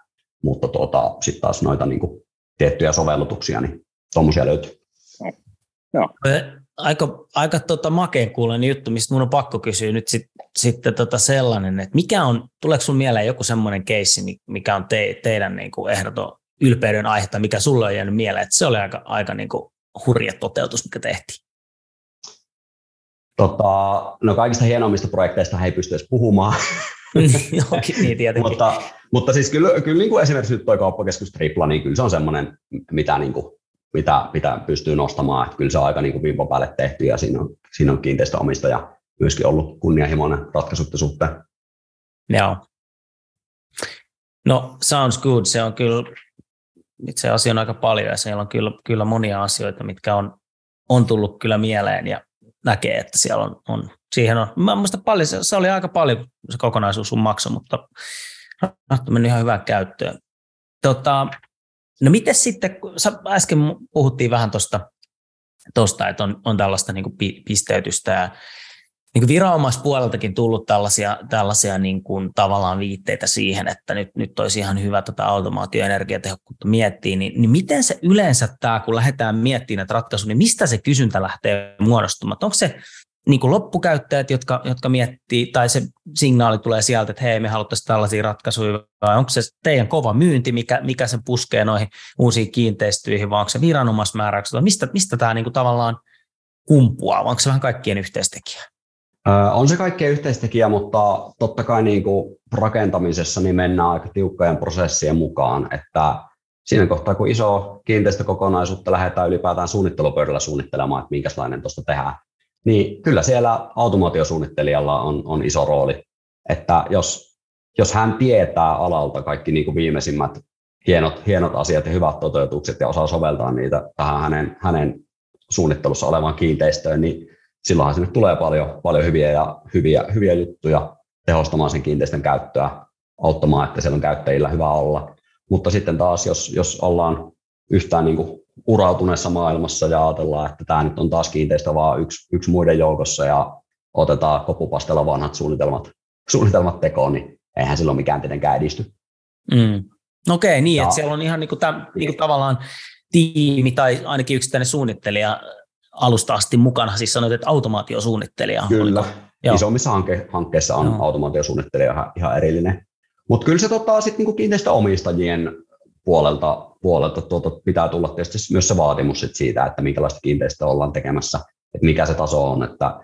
mutta tuota, sitten taas noita niin kuin, tiettyjä sovellutuksia, niin tuommoisia löytyy. Joo. Aika, aika tota makeen kuulen juttu, mistä minun on pakko kysyä nyt sit, sitten tota sellainen, että mikä on, tuleeko sinulle mieleen joku semmoinen keissi, mikä on te, teidän niin kuin ehdoton ylpeyden aihetta, mikä sulle on jäänyt mieleen, että se oli aika, aika niin kuin hurja toteutus, mikä tehtiin? Tota, no kaikista hienoimmista projekteista ei pysty edes puhumaan. niin, mutta, mutta siis kyllä, kyllä niin kuin esimerkiksi nyt tuo kauppakeskus Tripla, niin kyllä se on semmoinen, mitä, niin kuin, mitä, mitä pystyy nostamaan. Että kyllä se on aika niin kuin päälle tehty ja siinä on, siinä on kiinteistöomistaja myöskin ollut kunnianhimoinen ratkaisut suhteen. Joo. No sounds good, se on kyllä, itse asia on aika paljon ja siellä on kyllä, kyllä monia asioita, mitkä on, on tullut kyllä mieleen ja näkee, että siellä on, on siihen on, mä muistan paljon, se, se oli aika paljon se kokonaisuus sun maksu, mutta on mennyt ihan hyvään käyttöön. Tota, no miten sitten, sä äsken puhuttiin vähän tuosta, tosta, että on, on tällaista niin pisteytystä ja niin viranomaispuoleltakin tullut tällaisia, tällaisia niin kuin tavallaan viitteitä siihen, että nyt, nyt olisi ihan hyvä tätä automaatio- energiatehokkuutta miettiä, niin, niin miten se yleensä tämä, kun lähdetään miettimään näitä ratkaisuja, niin mistä se kysyntä lähtee muodostumaan? Onko se niin kuin loppukäyttäjät, jotka, jotka miettii, tai se signaali tulee sieltä, että hei, me haluttaisiin tällaisia ratkaisuja, vai onko se teidän kova myynti, mikä, mikä sen puskee noihin uusiin kiinteistyihin, vai onko se viranomaismääräykset, mistä, mistä tämä niin kuin tavallaan kumpuaa, vai onko se vähän kaikkien yhteistekijä? On se kaikkein yhteistekijä, mutta totta kai niin kuin rakentamisessa niin mennään aika tiukkojen prosessien mukaan, että siinä kohtaa, kun iso kiinteistökokonaisuutta lähdetään ylipäätään suunnittelupöydällä suunnittelemaan, että minkälainen tuosta tehdään, niin kyllä siellä automaatiosuunnittelijalla on, on iso rooli. Että jos, jos hän tietää alalta kaikki niin kuin viimeisimmät hienot, hienot asiat ja hyvät toteutukset ja osaa soveltaa niitä tähän hänen, hänen suunnittelussa olevaan kiinteistöön, niin silloinhan sinne tulee paljon, paljon hyviä, ja, hyviä, hyviä juttuja tehostamaan sen kiinteistön käyttöä, auttamaan, että siellä on käyttäjillä hyvä olla. Mutta sitten taas, jos, jos ollaan yhtään niin kuin urautuneessa maailmassa ja ajatellaan, että tämä nyt on taas kiinteistö vaan yksi, yksi muiden joukossa ja otetaan kopupastella vanhat suunnitelmat, suunnitelmat tekoon, niin eihän silloin mikään tietenkään edisty. Mm. No okei, niin, ja, että siellä on ihan niin kuin täm, niin kuin tavallaan tiimi tai ainakin yksittäinen suunnittelija alusta asti mukana, siis sanoit, että automaatiosuunnittelija. Kyllä, Joo. isommissa hanke, hankkeissa on Joo. automaatiosuunnittelija ihan, ihan erillinen. Mutta kyllä se tota, sitten niinku kiinteistöomistajien puolelta, puolelta tuota, pitää tulla tietysti myös se vaatimus sit siitä, että minkälaista kiinteistöä ollaan tekemässä, että mikä se taso on, että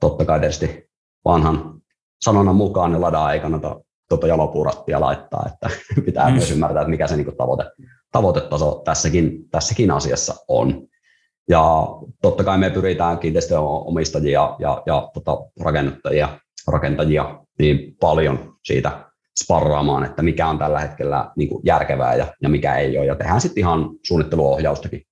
totta kai tietysti vanhan sanonnan mukaan niin ladaa ei kannata tuota jalopuurattia laittaa, että pitää mm. myös ymmärtää, että mikä se niinku tavoite, tavoitetaso tässäkin, tässäkin asiassa on. Ja totta kai me pyritään kiinteistöomistajia ja, ja tota, rakennuttajia, rakentajia niin paljon siitä sparraamaan, että mikä on tällä hetkellä niin kuin järkevää ja, ja mikä ei ole. Ja tehdään sitten ihan suunnitteluohjaustakin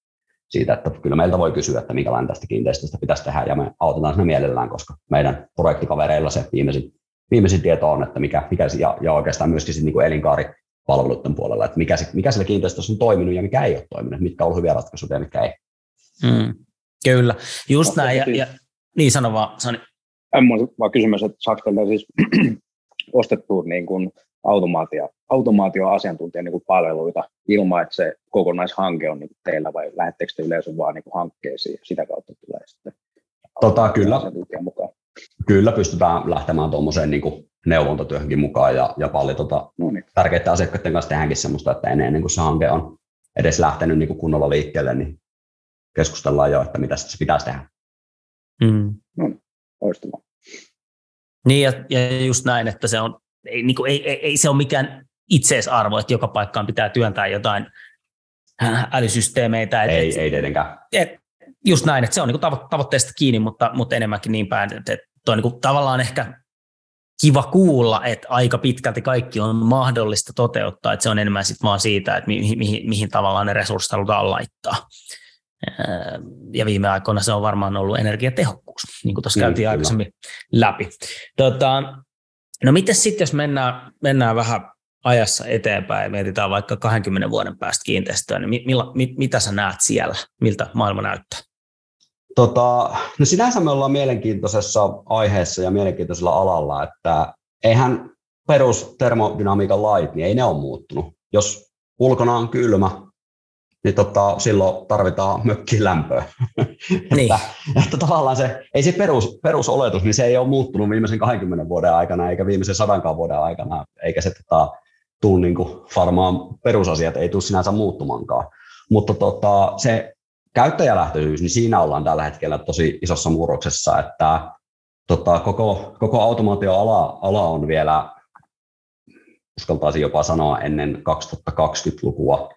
siitä, että kyllä meiltä voi kysyä, että minkälainen tästä kiinteistöstä pitäisi tehdä, ja me autetaan sinne mielellään, koska meidän projektikavereilla se viimeisin, viimeisin tieto on, että mikä, mikä ja, ja oikeastaan myöskin sit niin kuin elinkaaripalveluiden puolella, että mikä, mikä sillä kiinteistössä on toiminut ja mikä ei ole toiminut, mitkä on ollut hyviä ratkaisuja ja mitkä ei. Mm, kyllä, just näin. Ja, ja, niin sano vaan, Sani. En vaan kysymys, että saako siis ostettua niin kuin automaatio, automaatioasiantuntijan niin kuin palveluita ilman, että se kokonaishanke on niin kuin teillä vai lähettekö te yleensä vaan niin kuin hankkeisiin ja sitä kautta tulee sitten tota, kyllä, mukaan? Kyllä pystytään lähtemään tuommoiseen niin kuin neuvontatyöhönkin mukaan ja, ja paljon tota, no niin. tärkeitä asiakkaiden kanssa tehdäänkin semmoista, että ennen, ennen kuin se hanke on edes lähtenyt niin kuin kunnolla liikkeelle, niin keskustellaan jo, että mitä se pitäisi tehdä. Mm. No niin, loistavaa. Niin ja, ja just näin, että se on ei, niin kuin, ei, ei, ei se ole mikään itseisarvo, että joka paikkaan pitää työntää jotain älysysteemeitä. Ei, et, ei tietenkään. Et, just näin, että se on niin kuin tavoitteesta kiinni, mutta, mutta enemmänkin niin päin, että, että on niin kuin tavallaan ehkä kiva kuulla, että aika pitkälti kaikki on mahdollista toteuttaa, että se on enemmän sitten vaan siitä, että mihin, mihin, mihin tavallaan ne resurssit halutaan laittaa. Ja viime aikoina se on varmaan ollut energiatehokkuus, niin kuin tuossa mm, käytiin kyllä. aikaisemmin läpi. Tota, No miten sitten, jos mennään, mennään vähän ajassa eteenpäin ja mietitään vaikka 20 vuoden päästä kiinteistöä, niin milla, mit, mitä sä näet siellä? Miltä maailma näyttää? Tota, no sinänsä me ollaan mielenkiintoisessa aiheessa ja mielenkiintoisella alalla, että eihän perus termodynamiikan lait, niin ei ne ole muuttunut. Jos ulkona on kylmä, niin tota, silloin tarvitaan mökkilämpöä. Niin. että, että tavallaan se, ei se perus, perusoletus, niin se ei ole muuttunut viimeisen 20 vuoden aikana, eikä viimeisen sadankaan vuoden aikana, eikä se tota, tuu niin kuin, varmaan perusasiat ei tule sinänsä muuttumankaan. Mutta tota, se käyttäjälähtöisyys, niin siinä ollaan tällä hetkellä tosi isossa murroksessa, että tota, koko, koko automaatioala ala on vielä, uskaltaisin jopa sanoa ennen 2020-lukua,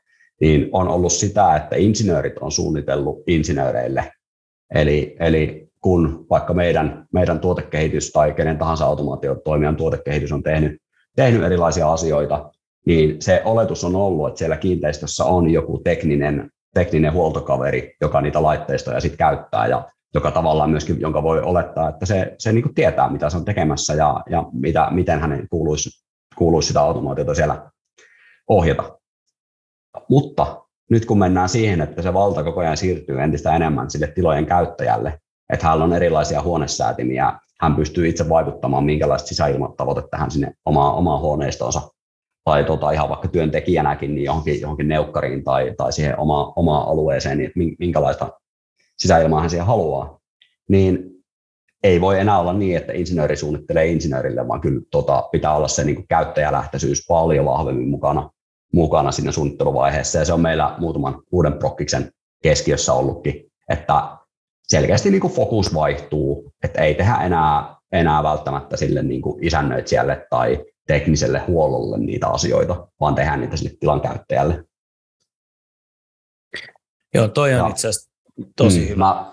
niin on ollut sitä, että insinöörit on suunnitellut insinööreille. Eli, eli kun vaikka meidän, meidän tuotekehitys tai kenen tahansa automaatiotoimijan tuotekehitys on tehnyt, tehnyt erilaisia asioita, niin se oletus on ollut, että siellä kiinteistössä on joku tekninen, tekninen huoltokaveri, joka niitä laitteistoja sitten käyttää ja joka tavallaan myöskin, jonka voi olettaa, että se, se niin tietää, mitä se on tekemässä ja, ja mitä, miten hänen kuuluisi, kuuluisi sitä automaatiota siellä ohjata. Mutta nyt kun mennään siihen, että se valta koko ajan siirtyy entistä enemmän sille tilojen käyttäjälle, että hänellä on erilaisia huonesäätimiä, hän pystyy itse vaikuttamaan, minkälaista sisäilmatavoitetta tähän sinne omaan, omaan huoneistoonsa tai tota, ihan vaikka työntekijänäkin niin johonkin, johonkin neukkariin tai, tai siihen oma, omaan alueeseen, niin minkälaista sisäilmaa hän siihen haluaa, niin ei voi enää olla niin, että insinööri suunnittelee insinöörille, vaan kyllä tota, pitää olla se niin käyttäjälähtöisyys paljon vahvemmin mukana mukana siinä suunnitteluvaiheessa, ja se on meillä muutaman uuden prokkiksen keskiössä ollutkin, että selkeästi niin kuin fokus vaihtuu, että ei tehdä enää, enää välttämättä sille niin kuin isännöitsijälle tai tekniselle huollolle niitä asioita, vaan tehdään niitä sille tilan käyttäjälle. Joo, toi on ja, itse asiassa tosi mm, hyvä. Mä,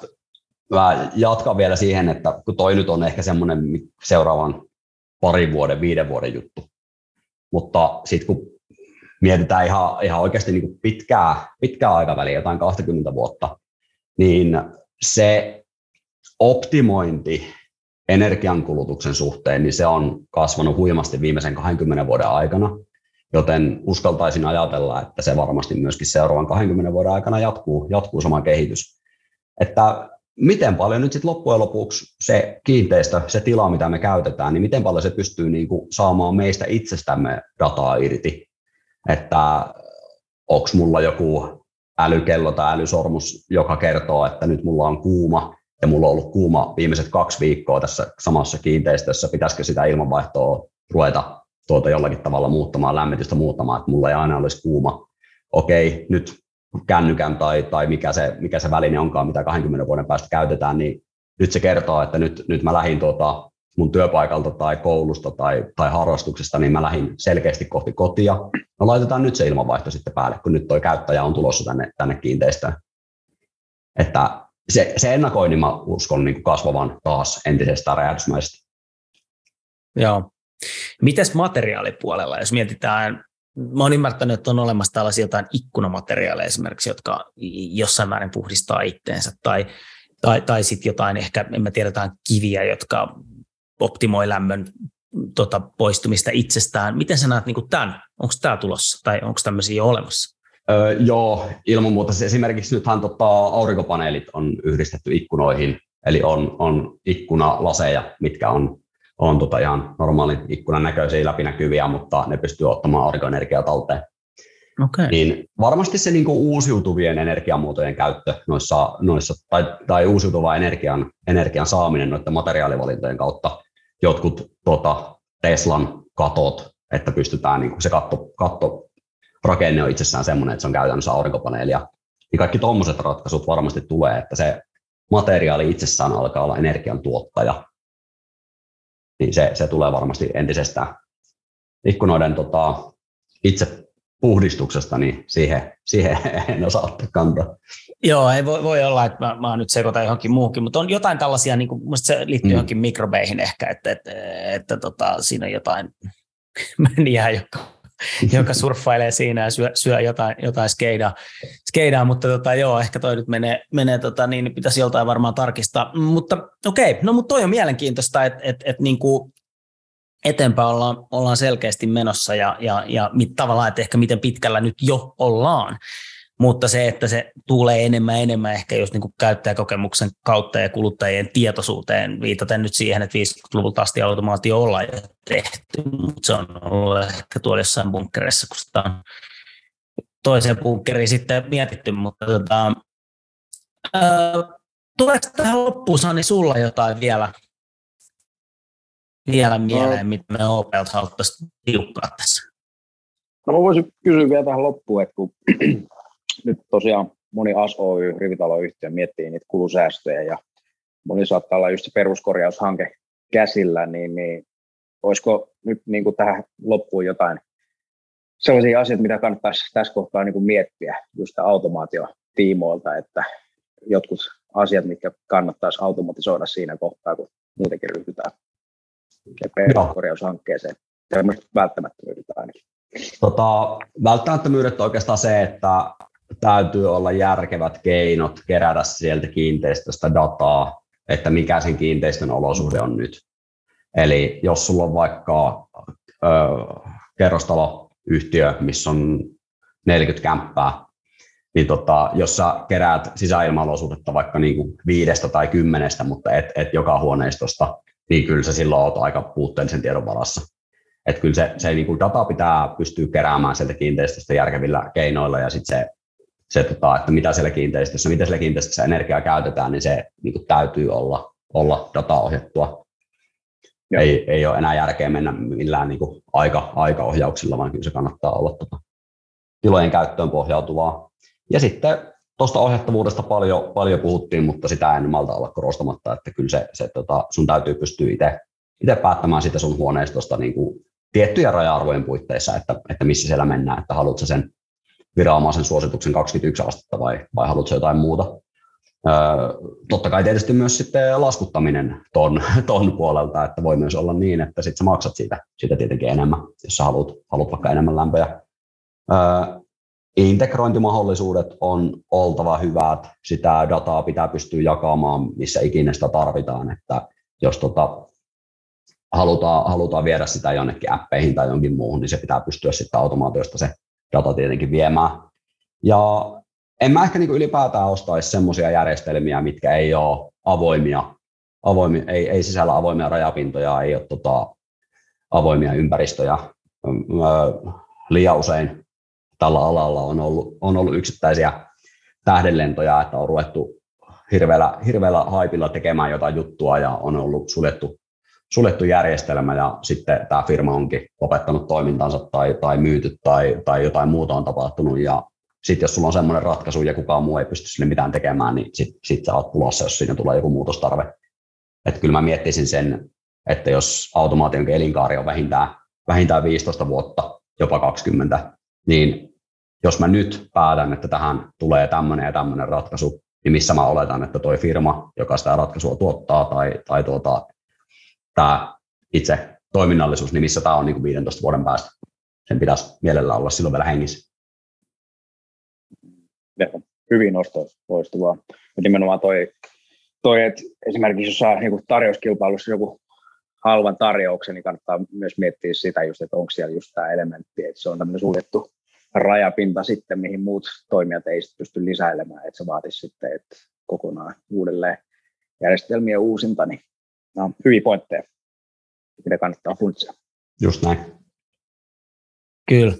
mä jatkan vielä siihen, että kun toi nyt on ehkä semmoinen seuraavan parin vuoden, viiden vuoden juttu, mutta sitten kun mietitään ihan, ihan oikeasti niin kuin pitkää, pitkää aikaväliä, jotain 20 vuotta, niin se optimointi energiankulutuksen suhteen, niin se on kasvanut huimasti viimeisen 20 vuoden aikana, joten uskaltaisin ajatella, että se varmasti myöskin seuraavan 20 vuoden aikana jatkuu, jatkuu sama kehitys. Että miten paljon nyt sitten loppujen lopuksi se kiinteistö, se tila, mitä me käytetään, niin miten paljon se pystyy niin kuin saamaan meistä itsestämme dataa irti, että onko mulla joku älykello tai älysormus, joka kertoo, että nyt mulla on kuuma ja mulla on ollut kuuma viimeiset kaksi viikkoa tässä samassa kiinteistössä, pitäisikö sitä ilmanvaihtoa ruveta tuota jollakin tavalla muuttamaan, lämmitystä muuttamaan, että mulla ei aina olisi kuuma. Okei, nyt kännykän tai, tai mikä, se, mikä se väline onkaan, mitä 20 vuoden päästä käytetään, niin nyt se kertoo, että nyt, nyt mä lähdin tuota mun työpaikalta tai koulusta tai, tai harrastuksesta, niin mä lähdin selkeästi kohti kotia. No laitetaan nyt se ilmanvaihto sitten päälle, kun nyt toi käyttäjä on tulossa tänne, tänne kiinteistöön. Että se, se ennakoinnin mä uskon niin kuin kasvavan taas entisestään räjähdysmäisesti. Joo. Mites materiaalipuolella, jos mietitään, mä oon ymmärtänyt, että on olemassa tällaisia jotain ikkunamateriaaleja esimerkiksi, jotka jossain määrin puhdistaa itteensä, tai, tai, tai sitten jotain ehkä, en mä tiedä, jotain kiviä, jotka optimoi lämmön tota, poistumista itsestään. Miten sä näet niin tämän? Onko tämä tulossa tai onko tämmöisiä jo olemassa? Öö, joo, ilman muuta. Esimerkiksi nythän tota, aurinkopaneelit on yhdistetty ikkunoihin, eli on, on ikkunalaseja, mitkä on, on tota ihan normaalin ikkunan näköisiä läpinäkyviä, mutta ne pystyy ottamaan aurinkoenergiaa talteen. Okay. Niin varmasti se niin uusiutuvien energiamuotojen käyttö noissa, noissa tai, tai uusiutuva energian, energian saaminen noiden materiaalivalintojen kautta, jotkut tota, Teslan katot, että pystytään, niin kuin se katto, katto rakenne on itsessään semmoinen, että se on käytännössä aurinkopaneelia. Niin kaikki tuommoiset ratkaisut varmasti tulee, että se materiaali itsessään alkaa olla energian tuottaja. Niin se, se tulee varmasti entisestään. Ikkunoiden tota, itse puhdistuksesta, niin siihen, siihen en osaa ottaa kantaa. Joo, ei voi, voi olla, että mä, mä nyt sekoitan johonkin muuhun, mutta on jotain tällaisia, niin kuin, se liittyy mm. johonkin mikrobeihin ehkä, että, että, että, että tota, siinä on jotain meniä, joka joka surffailee siinä ja syö, syö jotain, jotain skeidaa, skeidaa, mutta tota, joo, ehkä toi nyt menee, menee tota, niin pitäisi joltain varmaan tarkistaa. Mutta okei, okay, no mutta toi on mielenkiintoista, että et, et, niin kuin eteenpäin ollaan, ollaan selkeästi menossa ja, ja, ja mit, tavallaan, että ehkä miten pitkällä nyt jo ollaan. Mutta se, että se tulee enemmän enemmän ehkä just niin käyttäjäkokemuksen kautta ja kuluttajien tietoisuuteen, viitaten nyt siihen, että 50-luvulta asti automaatio ollaan jo tehty, mutta se on ollut ehkä tuolla jossain bunkkereissa, kun sitä on toiseen bunkkeriin sitten mietitty, mutta tota, ää, tuleeko tähän loppuun Sani sulla jotain vielä, vielä mieleen, no. mitä me Opelta haluttaisiin tiukkaa tässä? No mä voisin kysyä vielä tähän loppuun, että kun nyt tosiaan moni ASOY, rivitaloyhtiö, miettii niitä kulusäästöjä ja moni saattaa olla just se peruskorjaushanke käsillä, niin, niin olisiko nyt niin kuin tähän loppuun jotain sellaisia asioita, mitä kannattaisi tässä kohtaa niin kuin miettiä just automaatiotiimoilta, että jotkut asiat, mitkä kannattaisi automatisoida siinä kohtaa, kun muutenkin ryhdytään peruskorjaushankkeeseen. Tämmöiset välttämättömyydet ainakin. Tota, välttämättömyydet on oikeastaan se, että täytyy olla järkevät keinot kerätä sieltä kiinteistöstä dataa, että mikä sen kiinteistön olosuhde on nyt. Eli jos sulla on vaikka ö, kerrostaloyhtiö, missä on 40 kämppää, niin tota, jos sä keräät sisäilmaolosuhdetta vaikka niin kuin viidestä tai kymmenestä, mutta et, et joka huoneistosta, niin kyllä se silloin olet aika puutteellisen tiedon varassa. Että kyllä se, se niin kuin data pitää pystyä keräämään sieltä kiinteistöstä järkevillä keinoilla ja sitten se se, tota, että mitä siellä kiinteistössä, miten siellä kiinteistössä energiaa käytetään, niin se niin kuin täytyy olla, olla dataohjattua. Ei, ei ole enää järkeä mennä millään niin kuin aika, aikaohjauksilla, vaan kyllä se kannattaa olla tota, tilojen käyttöön pohjautuvaa. Ja sitten tuosta ohjattavuudesta paljon, paljon puhuttiin, mutta sitä en malta olla korostamatta, että kyllä se, se tota, sun täytyy pystyä itse päättämään sitä sun huoneistosta niin kuin tiettyjä raja-arvojen puitteissa, että, että missä siellä mennään, että haluatko sen viranomaisen suosituksen 21 astetta vai, vai haluatko jotain muuta. Öö, totta kai tietysti myös sitten laskuttaminen ton, ton puolelta, että voi myös olla niin, että sitten sä maksat siitä, siitä tietenkin enemmän, jos sä haluat, haluat vaikka enemmän lämpöä. Öö, integrointimahdollisuudet on oltava hyvät, sitä dataa pitää pystyä jakamaan, missä ikinä sitä tarvitaan, että jos tota, halutaan, halutaan viedä sitä jonnekin appeihin tai jonkin muuhun, niin se pitää pystyä sitten automaatiosta se data tietenkin viemään. Ja en mä ehkä niin ylipäätään ostaisi semmoisia järjestelmiä, mitkä ei ole avoimia, avoimia ei, ei sisällä avoimia rajapintoja, ei ole tota, avoimia ympäristöjä. Liian usein tällä alalla on ollut, on ollut yksittäisiä tähdenlentoja, että on ruvettu hirveällä, hirveällä haipilla tekemään jotain juttua ja on ollut suljettu suljettu järjestelmä ja sitten tämä firma onkin lopettanut toimintansa tai, tai myyty tai, tai jotain muuta on tapahtunut ja sitten jos sulla on semmoinen ratkaisu ja kukaan muu ei pysty sille mitään tekemään, niin sitten sit sä oot pulassa, jos siinä tulee joku muutostarve. Että kyllä mä miettisin sen, että jos automaation elinkaari on vähintään, vähintään 15 vuotta, jopa 20, niin jos mä nyt päätän, että tähän tulee tämmöinen ja tämmöinen ratkaisu, niin missä mä oletan, että toi firma, joka sitä ratkaisua tuottaa, tai, tai tuota, tämä itse toiminnallisuus, niin missä tämä on niin kuin 15 vuoden päästä. Sen pitäisi mielellä olla silloin vielä hengissä. Hyvin nosto, loistavaa. Ja nimenomaan toi, toi että esimerkiksi jos saa niin tarjouskilpailussa joku halvan tarjouksen, niin kannattaa myös miettiä sitä just, että onko siellä just tämä elementti, että se on tämmöinen suljettu rajapinta sitten, mihin muut toimijat ei pysty lisäilemään, että se vaatisi sitten että kokonaan uudelleen järjestelmien uusinta, niin nämä on hyviä pointteja, mitä kannattaa funtsia. Just näin. Kyllä,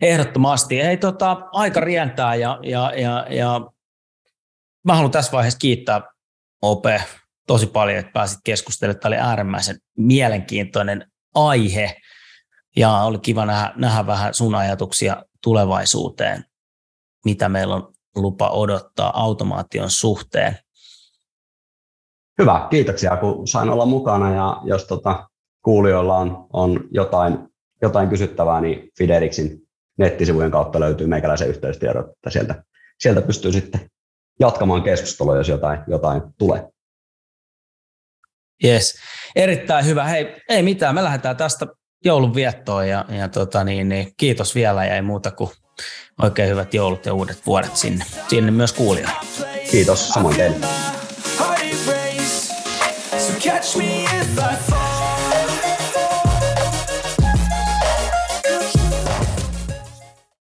ehdottomasti. Ei, tota, aika rientää ja, ja, ja, ja mä haluan tässä vaiheessa kiittää OP tosi paljon, että pääsit keskustelemaan. Tämä oli äärimmäisen mielenkiintoinen aihe ja oli kiva nähdä, nähdä vähän sun ajatuksia tulevaisuuteen, mitä meillä on lupa odottaa automaation suhteen. Hyvä, kiitoksia kun sain olla mukana ja jos tota, kuulijoilla on, on jotain, jotain kysyttävää, niin Fidelixin nettisivujen kautta löytyy meikäläisen yhteystiedot, että sieltä, sieltä pystyy sitten jatkamaan keskustelua, jos jotain, jotain tulee. Yes, erittäin hyvä. Hei, ei mitään, me lähdetään tästä joulun viettoon ja, ja tota niin, niin, kiitos vielä ja ei muuta kuin oikein hyvät joulut ja uudet vuodet sinne, sinne myös kuulijoille. Kiitos, samoin teille.